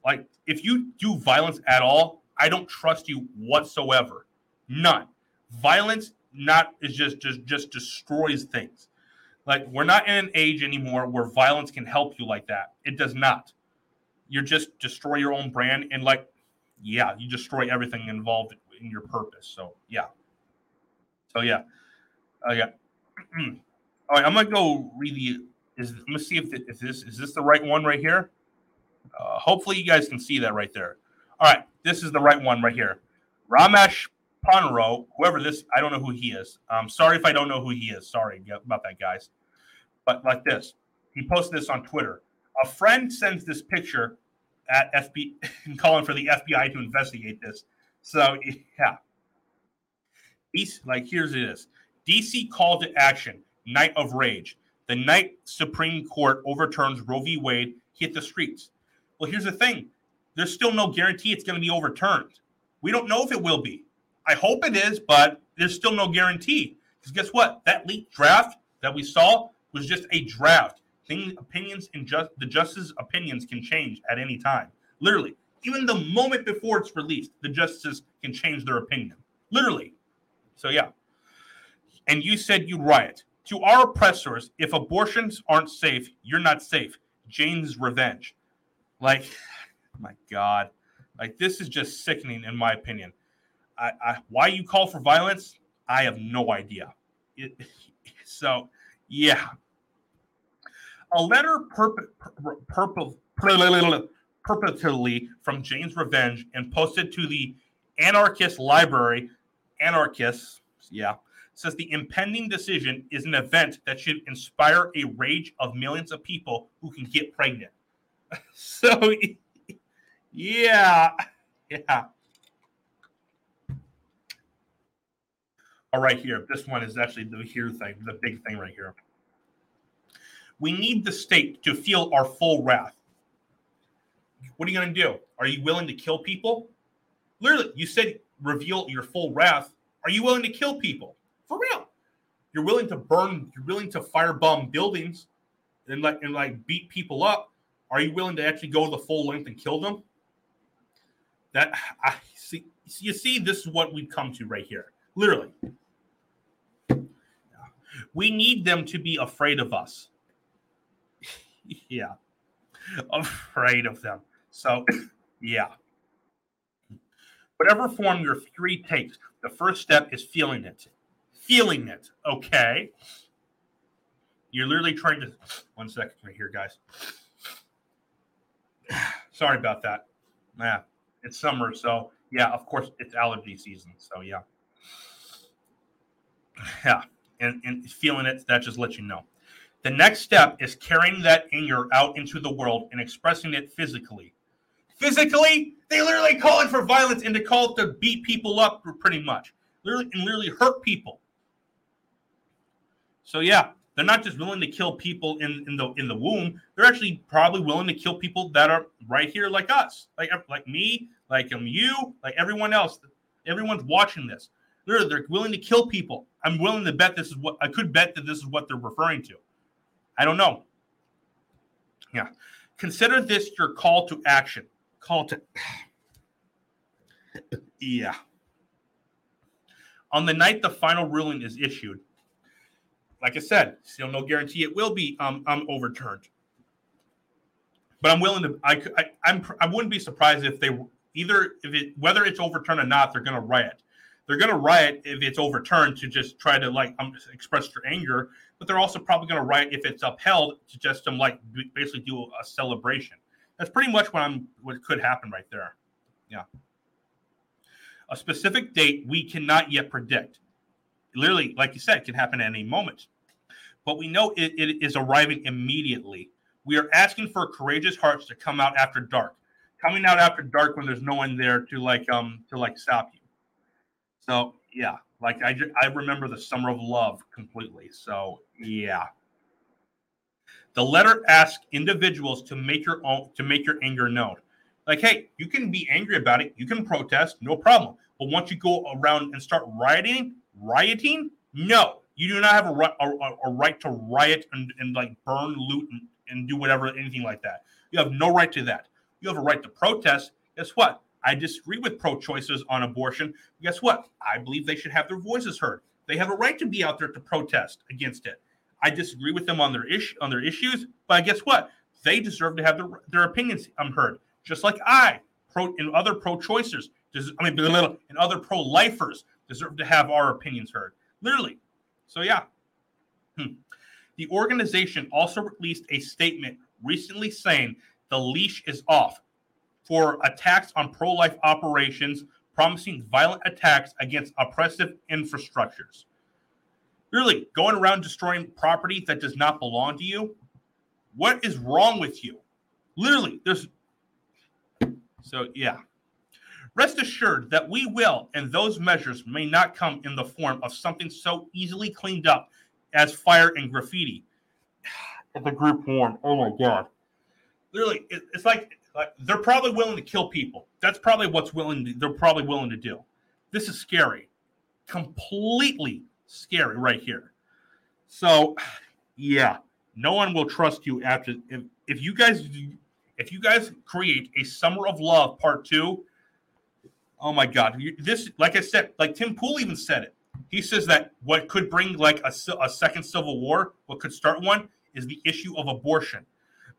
like, if you do violence at all, I don't trust you whatsoever. None violence not is just just just destroys things. Like we're not in an age anymore where violence can help you like that. It does not. You're just destroy your own brand and like, yeah, you destroy everything involved in your purpose. So yeah. So yeah. Uh, yeah. All right, I'm gonna go read the. Is let me see if, the, if this is this the right one right here. Uh, hopefully, you guys can see that right there. All right, this is the right one right here. Ramesh Ponnuru, whoever this, I don't know who he is. Um, sorry if I don't know who he is. Sorry about that, guys. But like this, he posted this on Twitter. A friend sends this picture at and calling for the FBI to investigate this. So yeah, DC, like here's it is. DC call to action. Night of rage. The night Supreme Court overturns Roe v. Wade hit the streets. Well, here's the thing. There's still no guarantee it's going to be overturned. We don't know if it will be. I hope it is, but there's still no guarantee. Because guess what? That leaked draft that we saw was just a draft. Opinions and just the justice's opinions can change at any time. Literally, even the moment before it's released, the justices can change their opinion. Literally. So yeah. And you said you riot. To our oppressors, if abortions aren't safe, you're not safe. Jane's revenge. Like, my God. Like, this is just sickening, in my opinion. I, I why you call for violence, I have no idea. It, so, yeah. A letter purpose, purpose, purportedly from Jane's Revenge and posted to the anarchist library, anarchists, yeah, says the impending decision is an event that should inspire a rage of millions of people who can get pregnant. so, yeah, yeah. All right, here. This one is actually the here thing, the big thing right here. We need the state to feel our full wrath. What are you going to do? Are you willing to kill people? Literally, you said reveal your full wrath. Are you willing to kill people? For real. You're willing to burn, you're willing to firebomb buildings and like and like beat people up. Are you willing to actually go the full length and kill them? That I see you see, this is what we've come to right here. Literally. We need them to be afraid of us. yeah. Afraid of them. So, yeah. Whatever form your fury takes, the first step is feeling it. Feeling it, okay? You're literally trying to. One second right here, guys. Sorry about that. Yeah, it's summer, so yeah, of course, it's allergy season. So, yeah. Yeah, and, and feeling it, that just lets you know. The next step is carrying that anger out into the world and expressing it physically physically. They literally calling for violence and to call it to beat people up pretty much. Literally and literally hurt people. So yeah, they're not just willing to kill people in, in the in the womb. They're actually probably willing to kill people that are right here like us, like like me, like um, you, like everyone else. Everyone's watching this. Literally, they're willing to kill people. I'm willing to bet this is what I could bet that this is what they're referring to. I don't know. Yeah. Consider this your call to action call to yeah. On the night the final ruling is issued, like I said, still no guarantee it will be um, um overturned. But I'm willing to. I, I I'm I wouldn't be surprised if they either if it whether it's overturned or not, they're going to riot. They're going to riot if it's overturned to just try to like um, express their anger, but they're also probably going to riot if it's upheld to just um like basically do a celebration. That's pretty much what I'm what could happen right there. Yeah. A specific date we cannot yet predict. Literally, like you said, can happen at any moment. But we know it, it is arriving immediately. We are asking for courageous hearts to come out after dark. Coming out after dark when there's no one there to like um to like stop you. So yeah, like I I remember the summer of love completely. So yeah. The letter asks individuals to make your own to make your anger known. Like, hey, you can be angry about it, you can protest, no problem. But once you go around and start rioting, rioting, no, you do not have a a, a right to riot and, and like burn, loot, and, and do whatever, anything like that. You have no right to that. You have a right to protest. Guess what? I disagree with pro choices on abortion. Guess what? I believe they should have their voices heard. They have a right to be out there to protest against it. I disagree with them on their issue on their issues, but guess what? They deserve to have their, their opinions heard, just like I pro and other pro-choicers. I mean, and other pro-lifers deserve to have our opinions heard. Literally. So yeah. Hmm. The organization also released a statement recently saying the leash is off for attacks on pro-life operations, promising violent attacks against oppressive infrastructures. Really, going around destroying property that does not belong to you. What is wrong with you? Literally, there's So, yeah. Rest assured that we will, and those measures may not come in the form of something so easily cleaned up as fire and graffiti. the group warned. Oh my God. Literally, it's like, they're probably willing to kill people. That's probably what's willing. To, they're probably willing to do. This is scary, completely scary right here. So, yeah, no one will trust you after if, if you guys if you guys create a summer of love part two. Oh my God! This, like I said, like Tim Pool even said it. He says that what could bring like a, a second civil war, what could start one, is the issue of abortion,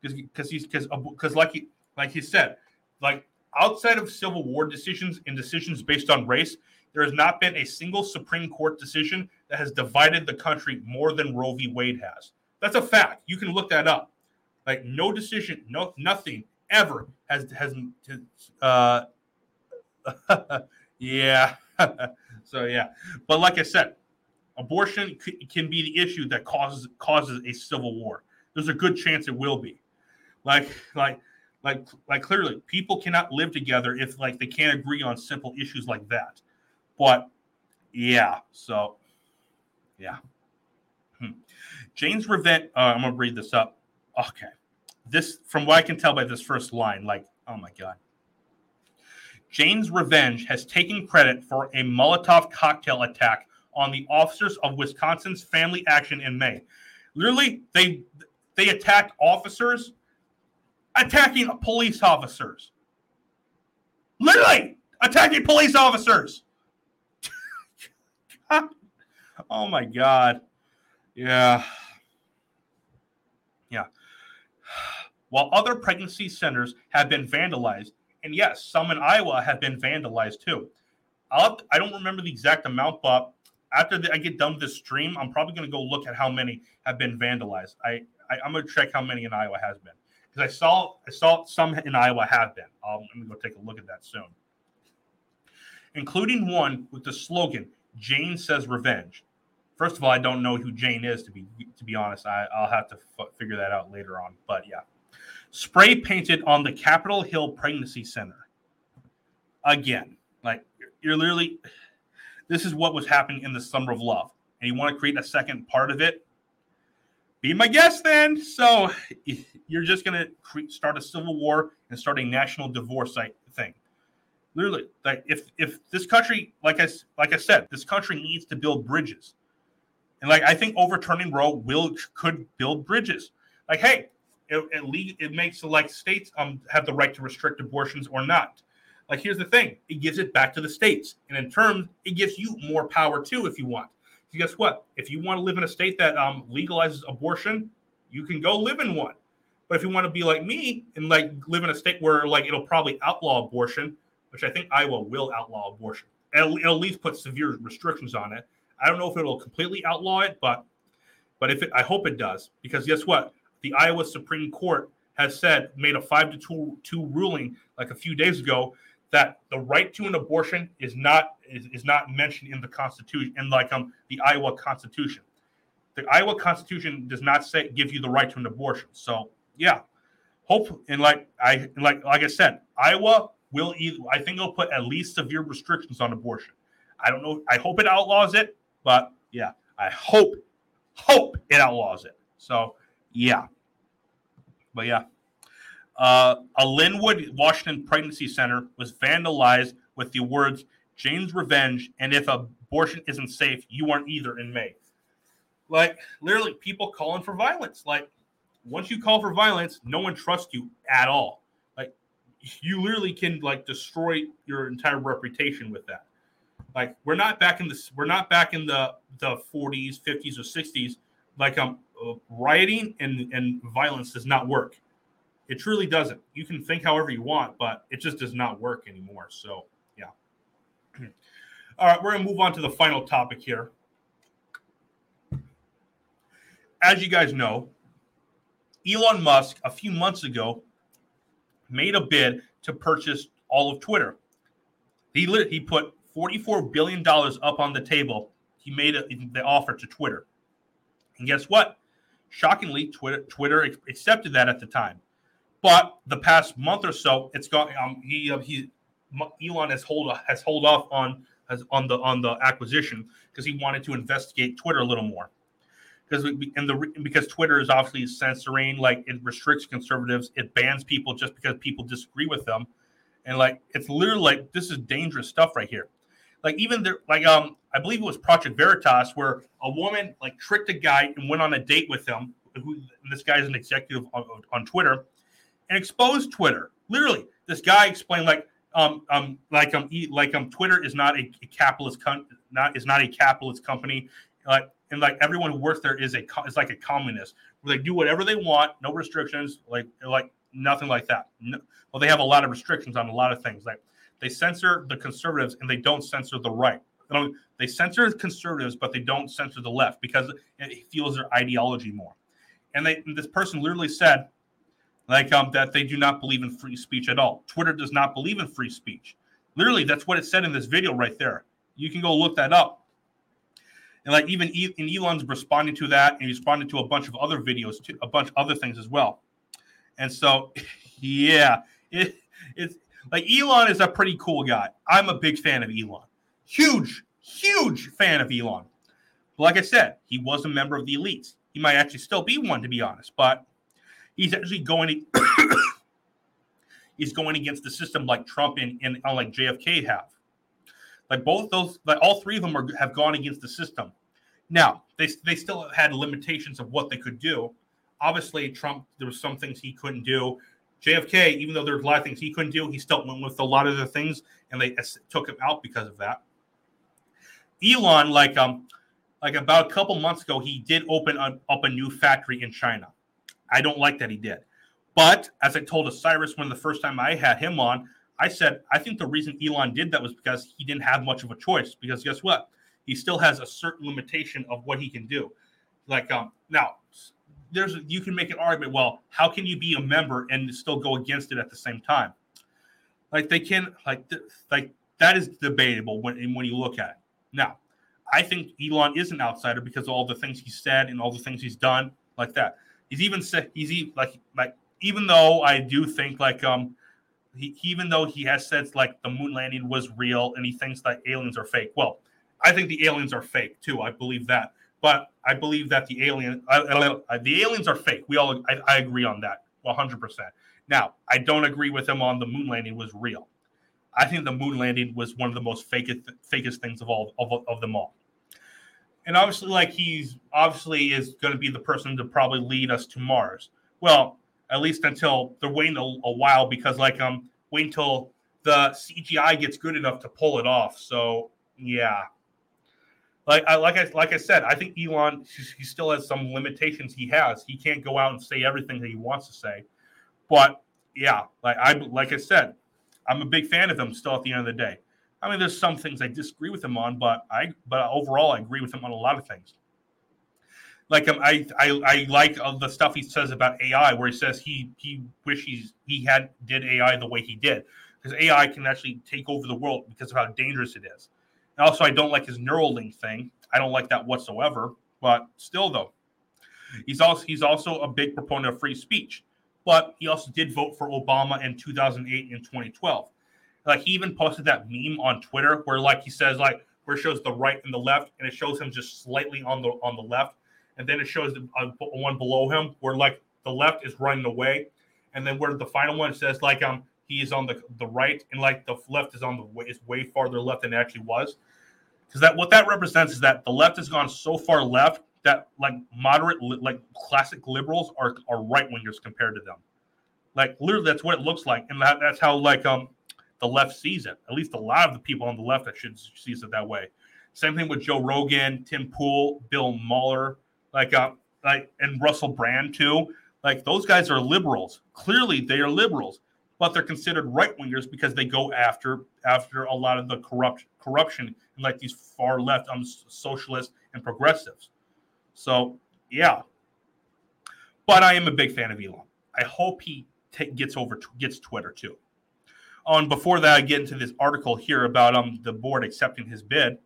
because because he's because because like he like he said, like outside of civil war decisions and decisions based on race, there has not been a single Supreme Court decision that has divided the country more than Roe v. Wade has. That's a fact. You can look that up. Like no decision, no nothing ever has has uh yeah. so yeah. But like I said, abortion c- can be the issue that causes causes a civil war. There's a good chance it will be. Like like like like clearly people cannot live together if like they can't agree on simple issues like that. But yeah, so yeah. Hmm. Jane's revenge. Uh, I'm gonna read this up. Okay, this from what I can tell by this first line, like, oh my god. Jane's Revenge has taken credit for a Molotov cocktail attack on the officers of Wisconsin's Family Action in May. Literally, they they attacked officers attacking police officers. Literally attacking police officers. oh my god. Yeah. Yeah. While other pregnancy centers have been vandalized, and yes, some in Iowa have been vandalized too. I'll, I don't remember the exact amount, but after the, I get done with this stream, I'm probably going to go look at how many have been vandalized. I, I am going to check how many in Iowa has been because I saw I saw some in Iowa have been. Um, going to go take a look at that soon, including one with the slogan "Jane says revenge." First of all, I don't know who Jane is to be to be honest. I, will have to f- figure that out later on. But yeah, spray painted on the Capitol Hill Pregnancy Center. Again, like you're literally, this is what was happening in the Summer of Love, and you want to create a second part of it. Be my guest then. So you're just gonna start a civil war and start a national divorce thing. Literally, like if if this country, like I like I said, this country needs to build bridges and like I think overturning Roe will could build bridges. Like, hey, it it, it makes like states um have the right to restrict abortions or not. Like, here's the thing: it gives it back to the states, and in turn, it gives you more power too if you want. Guess what? If you want to live in a state that um legalizes abortion, you can go live in one. But if you want to be like me and like live in a state where like it'll probably outlaw abortion, which I think Iowa will outlaw abortion, it'll, it'll at least put severe restrictions on it I don't know if it'll completely outlaw it, but but if it, I hope it does, because guess what? The Iowa Supreme Court has said made a five to two two ruling like a few days ago that the right to an abortion is not is, is not mentioned in the Constitution in like um the Iowa Constitution. The Iowa Constitution does not say give you the right to an abortion. So yeah, hope and like I like like I said, Iowa will either I think they'll put at least severe restrictions on abortion. I don't know. I hope it outlaws it. But yeah, I hope, hope it outlaws it. So yeah. But yeah. Uh, a Lynnwood, Washington pregnancy center was vandalized with the words Jane's revenge, and if abortion isn't safe, you aren't either in May. Like literally, people calling for violence. Like once you call for violence, no one trusts you at all. Like you literally can like destroy your entire reputation with that. Like we're not back in the we're not back in the the 40s, 50s, or 60s. Like um, rioting and and violence does not work. It truly doesn't. You can think however you want, but it just does not work anymore. So yeah. All right, we're gonna move on to the final topic here. As you guys know, Elon Musk a few months ago made a bid to purchase all of Twitter. He he put $44 billion up on the table. He made a, the offer to Twitter. And guess what? Shockingly, Twitter, Twitter accepted that at the time. But the past month or so, it's got um, he uh, he Elon has hold has hold off on has on the on the acquisition because he wanted to investigate Twitter a little more because the because Twitter is obviously censoring, like it restricts conservatives, it bans people just because people disagree with them, and like it's literally like this is dangerous stuff right here. Like even there, like um, I believe it was Project Veritas where a woman like tricked a guy and went on a date with him. Who this guy is an executive on, on Twitter, and exposed Twitter. Literally, this guy explained like um um like um like um Twitter is not a, a capitalist con- not is not a capitalist company. Like and like everyone who works there is a is like a communist where they do whatever they want, no restrictions, like like nothing like that. No, well, they have a lot of restrictions on a lot of things. Like they censor the conservatives and they don't censor the right. They, they censor conservatives, but they don't censor the left because it fuels their ideology more. And they this person literally said, like um, that they do not believe in free speech at all. Twitter does not believe in free speech. Literally, that's what it said in this video right there. You can go look that up. And like even and Elon's responding to that, and he responded to a bunch of other videos, too, a bunch of other things as well. And so, yeah, it, it's like Elon is a pretty cool guy. I'm a big fan of Elon, huge, huge fan of Elon. But like I said, he was a member of the elites. He might actually still be one, to be honest. But he's actually going he's going against the system like Trump and, and like JFK have. Like both those, like all three of them are, have gone against the system. Now they they still had limitations of what they could do. Obviously, Trump there were some things he couldn't do. JFK, even though there's a lot of things he couldn't do, he still went with a lot of the things, and they took him out because of that. Elon, like um, like about a couple months ago, he did open a, up a new factory in China. I don't like that he did, but as I told Osiris when the first time I had him on, I said, I think the reason Elon did that was because he didn't have much of a choice. Because guess what? He still has a certain limitation of what he can do. Like um, now, there's you can make an argument. Well, how can you be a member and still go against it at the same time? Like they can like like that is debatable when when you look at it. Now, I think Elon is an outsider because of all the things he said and all the things he's done like that. He's even said he's like like even though I do think like um he, even though he has said like the moon landing was real and he thinks that aliens are fake. Well, I think the aliens are fake too. I believe that, but I believe that the alien, uh, uh, the aliens are fake. We all, I, I agree on that, one hundred percent. Now, I don't agree with him on the moon landing was real. I think the moon landing was one of the most fakest, fakest things of all of, of them all. And obviously, like he's obviously is going to be the person to probably lead us to Mars. Well, at least until they're waiting a, a while because like um wait until the CGI gets good enough to pull it off. So yeah, like I like I like I said, I think Elon he still has some limitations. He has he can't go out and say everything that he wants to say, but yeah, like I like I said, I'm a big fan of him still. At the end of the day, I mean, there's some things I disagree with him on, but I but overall I agree with him on a lot of things like um, I, I I like uh, the stuff he says about AI, where he says he he wishes he had did AI the way he did, because AI can actually take over the world because of how dangerous it is. And also, I don't like his Neuralink thing. I don't like that whatsoever. But still, though, he's also he's also a big proponent of free speech. But he also did vote for Obama in 2008 and 2012. Like he even posted that meme on Twitter where like he says like where it shows the right and the left, and it shows him just slightly on the on the left. And then it shows the uh, one below him where like the left is running away, and then where the final one says like um he is on the the right and like the left is on the way is way farther left than it actually was, because that what that represents is that the left has gone so far left that like moderate like classic liberals are are right wingers compared to them, like literally that's what it looks like, and that, that's how like um the left sees it. At least a lot of the people on the left that should sees it that way. Same thing with Joe Rogan, Tim Pool, Bill Maher, like uh, like and Russell Brand too. Like those guys are liberals. Clearly, they are liberals, but they're considered right wingers because they go after after a lot of the corrupt corruption and like these far left um, socialists and progressives. So yeah, but I am a big fan of Elon. I hope he t- gets over t- gets Twitter too. On before that, I get into this article here about um the board accepting his bid.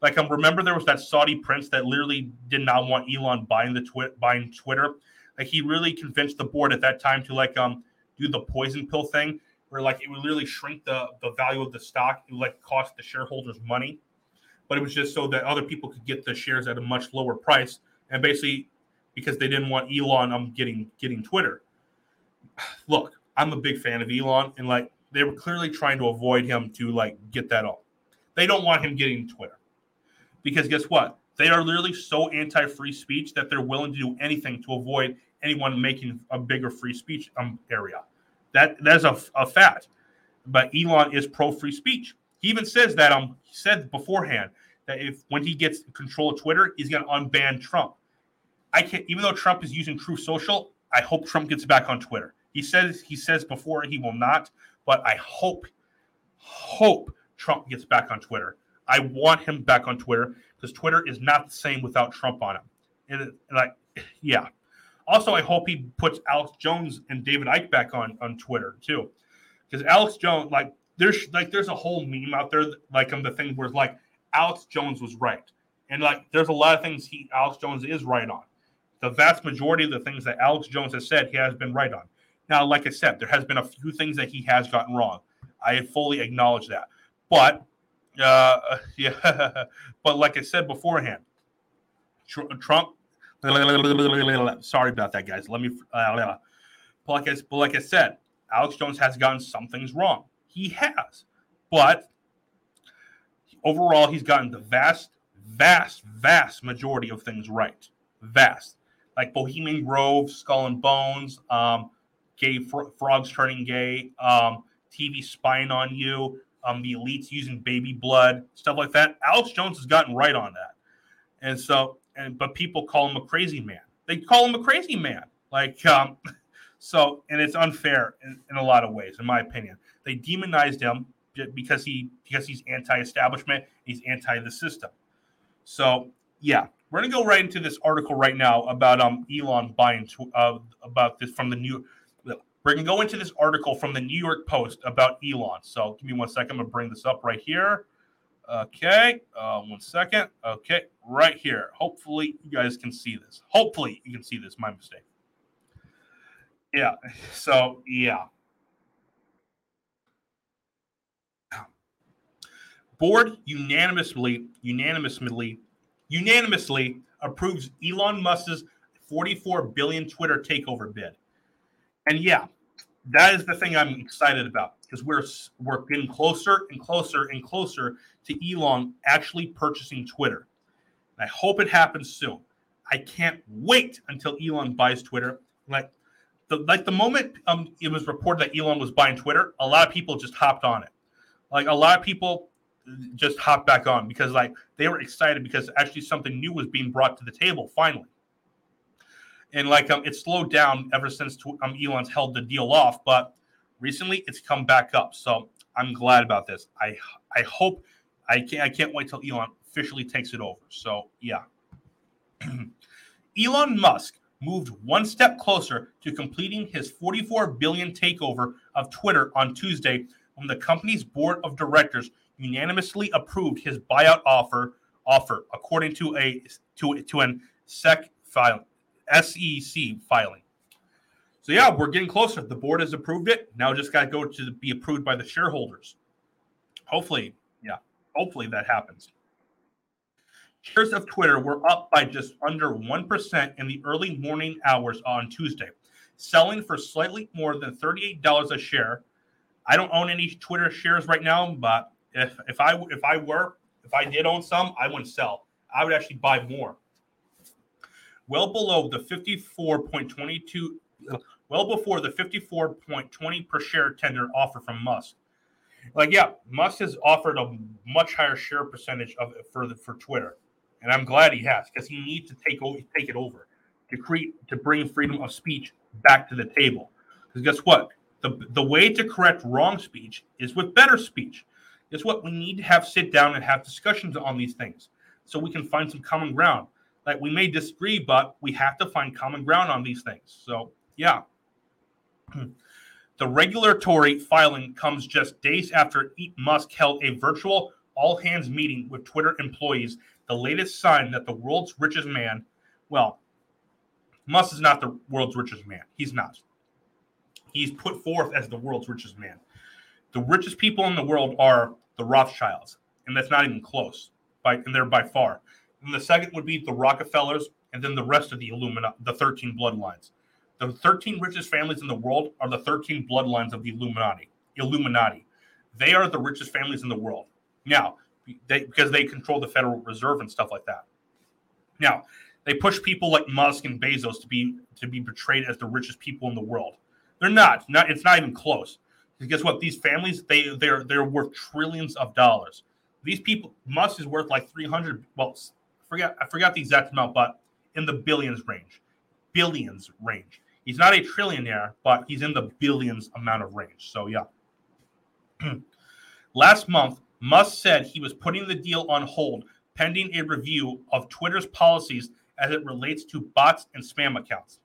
Like, um, remember there was that Saudi prince that literally did not want Elon buying the twi- buying Twitter. Like, he really convinced the board at that time to like um do the poison pill thing, where like it would literally shrink the the value of the stock, it would like cost the shareholders money, but it was just so that other people could get the shares at a much lower price, and basically because they didn't want Elon um getting getting Twitter. Look, I'm a big fan of Elon, and like they were clearly trying to avoid him to like get that all. They don't want him getting Twitter because guess what? They are literally so anti-free speech that they're willing to do anything to avoid anyone making a bigger free speech um, area. That that's a, a fact. But Elon is pro free speech. He even says that um he said beforehand that if when he gets control of Twitter, he's going to unban Trump. I can't even though Trump is using Truth Social, I hope Trump gets back on Twitter. He says he says before he will not, but I hope hope Trump gets back on Twitter. I want him back on Twitter because Twitter is not the same without Trump on it. And, and like, yeah. Also, I hope he puts Alex Jones and David Icke back on on Twitter too, because Alex Jones, like, there's like there's a whole meme out there, like on the thing where it's like Alex Jones was right, and like there's a lot of things he Alex Jones is right on. The vast majority of the things that Alex Jones has said, he has been right on. Now, like I said, there has been a few things that he has gotten wrong. I fully acknowledge that, but uh, yeah, but like I said beforehand, Trump. Sorry about that, guys. Let me. Uh, but like I, but like I said, Alex Jones has gotten some things wrong. He has, but overall, he's gotten the vast, vast, vast majority of things right. Vast, like Bohemian Grove, Skull and Bones, um, gay fr- frogs turning gay, um, TV spying on you, um, the elites using baby blood, stuff like that. Alex Jones has gotten right on that, and so and but people call him a crazy man. They call him a crazy man, like um, so, and it's unfair in, in a lot of ways, in my opinion. They demonized him because he because he's anti-establishment, he's anti the system. So yeah, we're gonna go right into this article right now about um Elon buying uh, about this from the new we're going to go into this article from the New York Post about Elon. So give me one second. I'm going to bring this up right here. Okay. Uh, one second. Okay. Right here. Hopefully you guys can see this. Hopefully you can see this. My mistake. Yeah. So, yeah. Board unanimously, unanimously, unanimously approves Elon Musk's 44 billion Twitter takeover bid. And yeah, that is the thing I'm excited about because we're we're getting closer and closer and closer to Elon actually purchasing Twitter. And I hope it happens soon. I can't wait until Elon buys Twitter. Like the like the moment um it was reported that Elon was buying Twitter, a lot of people just hopped on it. Like a lot of people just hopped back on because like they were excited because actually something new was being brought to the table finally and like um, it slowed down ever since um, Elon's held the deal off, but recently it's come back up. So I'm glad about this. I I hope I can't I can't wait till Elon officially takes it over. So yeah, Elon Musk moved one step closer to completing his 44 billion takeover of Twitter on Tuesday when the company's board of directors unanimously approved his buyout offer offer according to a to to an SEC file SEC filing. So yeah, we're getting closer. The board has approved it. Now just got to go to be approved by the shareholders. Hopefully, yeah, hopefully that happens. Shares of Twitter were up by just under 1% in the early morning hours on Tuesday, selling for slightly more than $38 a share. I don't own any Twitter shares right now, but if if I if I were if I did own some, I wouldn't sell. I would actually buy more well below the 54.22 well before the 54.20 per share tender offer from Musk. Like, yeah, Musk has offered a much higher share percentage of for the for Twitter, and I'm glad he has because he needs to take over, take it over to create to bring freedom of speech back to the table. Because guess what? The the way to correct wrong speech is with better speech. Guess what? We need to have sit down and have discussions on these things so we can find some common ground. Like we may disagree, but we have to find common ground on these things. So yeah. The regulatory filing comes just days after Musk held a virtual all hands meeting with Twitter employees, the latest sign that the world's richest man, well, Musk is not the world's richest man. He's not. he's put forth as the world's richest man. The richest people in the world are the Rothschilds, and that's not even close. By and they're by far. And the second would be the Rockefellers, and then the rest of the Illuminati, the 13 bloodlines. The 13 richest families in the world are the 13 bloodlines of the Illuminati. Illuminati. They are the richest families in the world. Now, they because they control the Federal Reserve and stuff like that. Now, they push people like Musk and Bezos to be to be portrayed as the richest people in the world. They're not. Not it's not even close. Because guess what? These families they they're they're worth trillions of dollars. These people Musk is worth like 300 well forget I forgot the exact amount but in the billions range. Billions range. He's not a trillionaire, but he's in the billions amount of range. So yeah. Last month, Musk said he was putting the deal on hold pending a review of Twitter's policies as it relates to bots and spam accounts.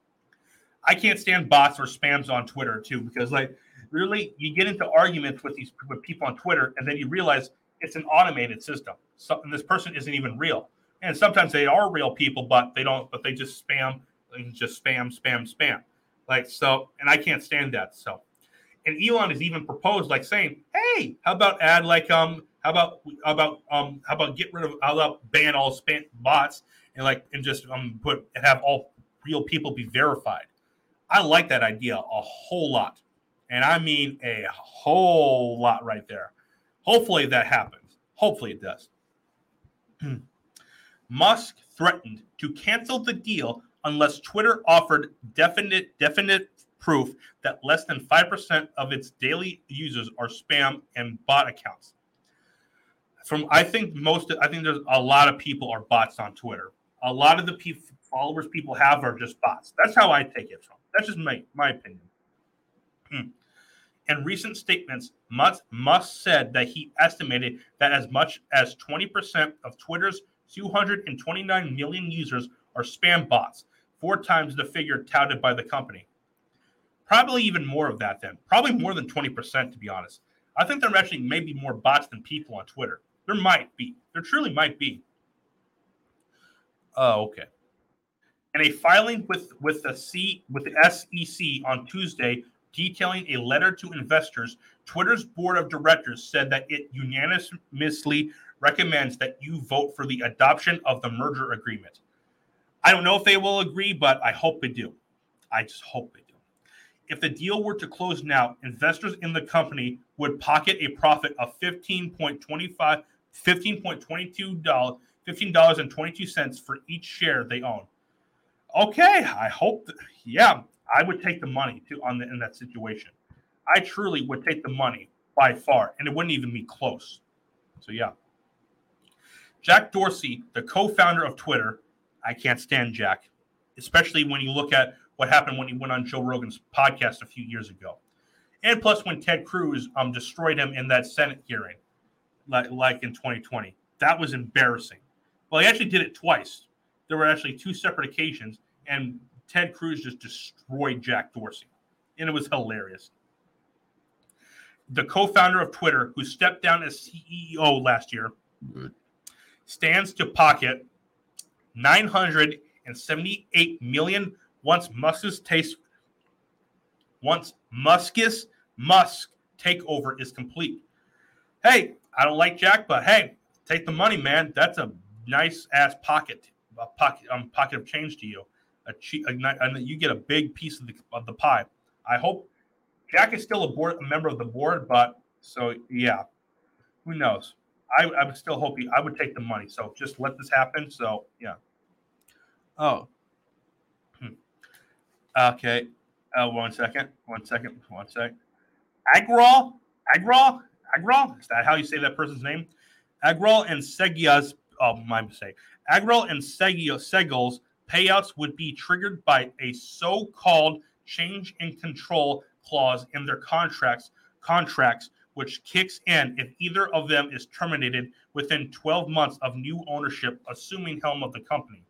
I can't stand bots or spams on Twitter too because like really you get into arguments with these with people on Twitter and then you realize it's an automated system. So, this person isn't even real. And sometimes they are real people, but they don't. But they just spam and just spam, spam, spam. Like so, and I can't stand that. So, and Elon has even proposed like saying, "Hey, how about add like um, how about how about um, how about get rid of how about ban all spam bots and like and just um put and have all real people be verified." I like that idea a whole lot. And I mean a whole lot right there. Hopefully that happens. Hopefully it does. Musk threatened to cancel the deal unless Twitter offered definite definite proof that less than 5% of its daily users are spam and bot accounts. From I think most I think there's a lot of people are bots on Twitter. A lot of the pe- followers people have are just bots. That's how I take it from. That's just my my opinion. Hmm. In recent statements, Musk, Musk said that he estimated that as much as 20% of Twitter's 229 million users are spam bots, four times the figure touted by the company. Probably even more of that then. Probably more than 20%, to be honest. I think there actually may be more bots than people on Twitter. There might be. There truly might be. Oh, okay. In a filing with, with the C with the SEC on Tuesday, detailing a letter to investors, Twitter's board of directors said that it unanimously recommends that you vote for the adoption of the merger agreement. I don't know if they will agree, but I hope they do. I just hope they do. If the deal were to close now, investors in the company would pocket a profit of $15.25 $15.22 $15.22 for each share they own. Okay, I hope yeah, I would take the money to on the, in that situation. I truly would take the money by far, and it wouldn't even be close. So yeah. Jack Dorsey, the co-founder of Twitter, I can't stand Jack, especially when you look at what happened when he went on Joe Rogan's podcast a few years ago, and plus when Ted Cruz um destroyed him in that Senate hearing, like like in 2020. That was embarrassing. Well, he actually did it twice. There were actually two separate occasions, and Ted Cruz just destroyed Jack Dorsey, and it was hilarious. The co-founder of Twitter, who stepped down as CEO last year, stands to pocket 978 million once Musk's taste once Musk's Musk takeover is complete. Hey, I don't like Jack, but hey, take the money, man. That's a nice ass pocket, a pocket, um, pocket of change to you. A cheap, and you get a big piece of the of the pie. I hope Jack is still a board, a member of the board, but so yeah, who knows? I, I still hope he, I would take the money. So just let this happen. So yeah. Oh. Hmm. Okay. Uh, one second. One second. One second. Agral. Agral. Agral. Is that how you say that person's name? Agral and Segia's. Oh, my mistake. Agral and Segio Segal's payouts would be triggered by a so-called change in control clause in their contracts. Contracts which kicks in if either of them is terminated within 12 months of new ownership, assuming helm of the company.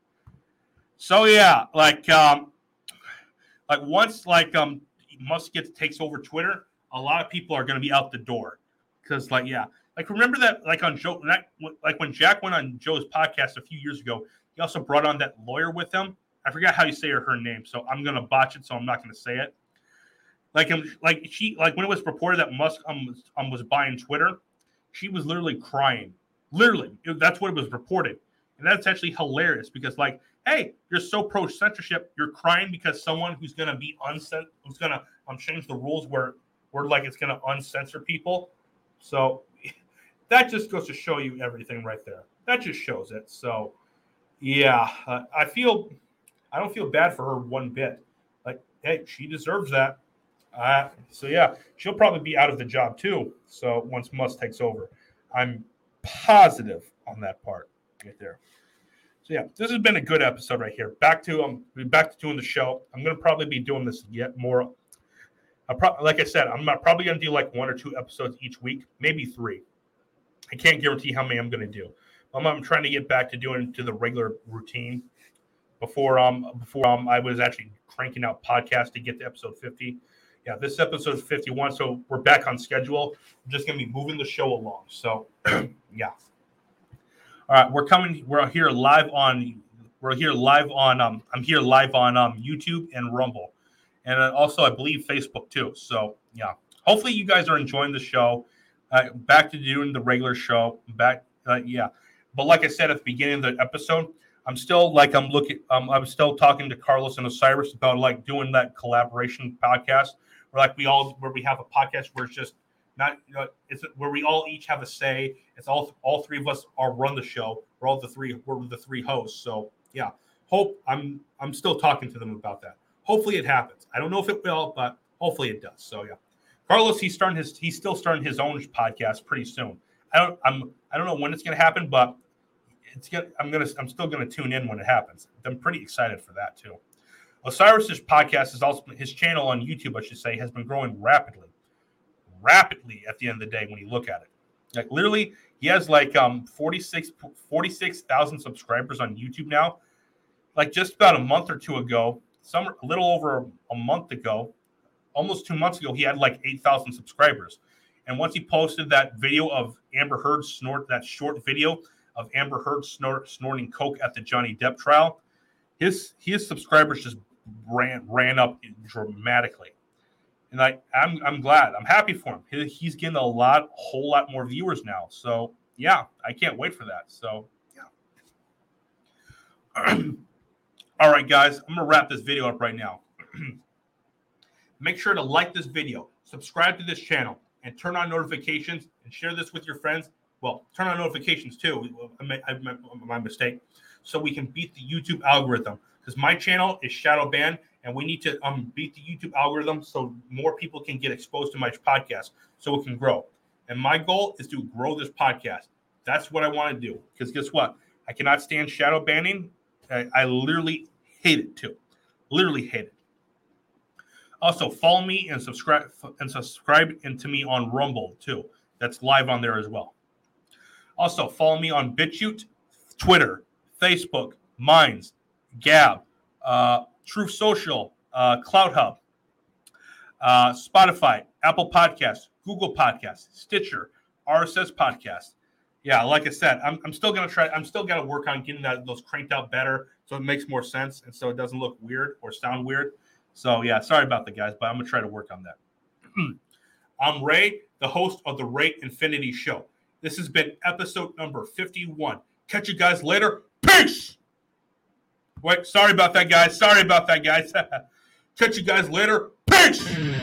So yeah, like um, like once like um Musk gets takes over Twitter, a lot of people are going to be out the door because like yeah, like remember that like on Joe like when Jack went on Joe's podcast a few years ago, he also brought on that lawyer with him. I forgot how you say her, her name, so I'm going to botch it, so I'm not going to say it. Like, um, like she, like when it was reported that Musk um, was, um, was buying Twitter, she was literally crying. Literally, It- that's what it was reported, and that's actually hilarious because, like, hey, you're so pro censorship, you're crying because someone who's gonna be uncensor, who's gonna um change the rules where where like it's gonna uncensor people. So that just goes to show you everything right there. That just shows it. So yeah, uh, I feel I don't feel bad for her one bit. Like, hey, she deserves that. Uh, so yeah, she'll probably be out of the job too. So once Musk takes over, I'm positive on that part right there. So yeah, this has been a good episode right here. Back to um, back to doing the show. I'm gonna probably be doing this yet more. I pro- like I said, I'm not probably gonna do like one or two episodes each week, maybe three. I can't guarantee how many I'm gonna do. I'm, I'm trying to get back to doing to the regular routine. Before um before um I was actually cranking out podcasts to get to episode 50. Yeah, this episode is 51, so we're back on schedule. I'm just gonna be moving the show along. So yeah. All right, we're coming. We're here live on. We're here live on. Um, I'm here live on um YouTube and Rumble, and also I believe Facebook too. So yeah, hopefully you guys are enjoying the show. Uh, back to doing the regular show. Back, uh, yeah. But like I said at the beginning of the episode, I'm still like I'm looking. Um, I'm still talking to Carlos and Osiris about like doing that collaboration podcast, like we all where we have a podcast where it's just not you know, it's where we all each have a say. It's all all three of us are run the show. We're all the three we're the three hosts. So yeah, hope I'm I'm still talking to them about that. Hopefully it happens. I don't know if it will, but hopefully it does. So yeah, Carlos he's starting his he's still starting his own podcast pretty soon. I don't I'm I don't know when it's gonna happen, but it's gonna I'm gonna I'm still gonna tune in when it happens. I'm pretty excited for that too. Osiris's podcast is also his channel on YouTube, I should say, has been growing rapidly rapidly at the end of the day when you look at it. Like literally, he has like um 46 46,000 subscribers on YouTube now. Like just about a month or two ago, some a little over a month ago, almost 2 months ago, he had like 8,000 subscribers. And once he posted that video of Amber Heard snort that short video of Amber Heard snort, snorting coke at the Johnny Depp trial, his his subscribers just ran ran up dramatically and I, I'm I'm glad. I'm happy for him. He, he's getting a lot, whole lot more viewers now. So yeah, I can't wait for that. So yeah. All right, guys, I'm gonna wrap this video up right now. Make sure to like this video, subscribe to this channel, and turn on notifications and share this with your friends. Well, turn on notifications too. I I made my mistake, so we can beat the YouTube algorithm because my channel is shadow banned and we need to um, beat the YouTube algorithm so more people can get exposed to my podcast so it can grow. And my goal is to grow this podcast. That's what I want to do. Because guess what? I cannot stand shadow banning. I, I literally hate it too. Literally hate it. Also, follow me and subscribe and subscribe into me on Rumble too. That's live on there as well. Also, follow me on BitChute, Twitter, Facebook, Minds, Gab, uh, Truth Social, uh, CloutHub, uh, Spotify, Apple Podcasts, Google Podcasts, Stitcher, RSS Podcast. Yeah, like I said, I'm, I'm still gonna try. I'm still gonna work on getting that, those cranked out better, so it makes more sense and so it doesn't look weird or sound weird. So yeah, sorry about that, guys, but I'm gonna try to work on that. I'm Ray, the host of the Ray Infinity Show. This has been episode number 51. Catch you guys later. Peace. Wait, sorry about that, guys. Sorry about that, guys. Catch you guys later. Peace.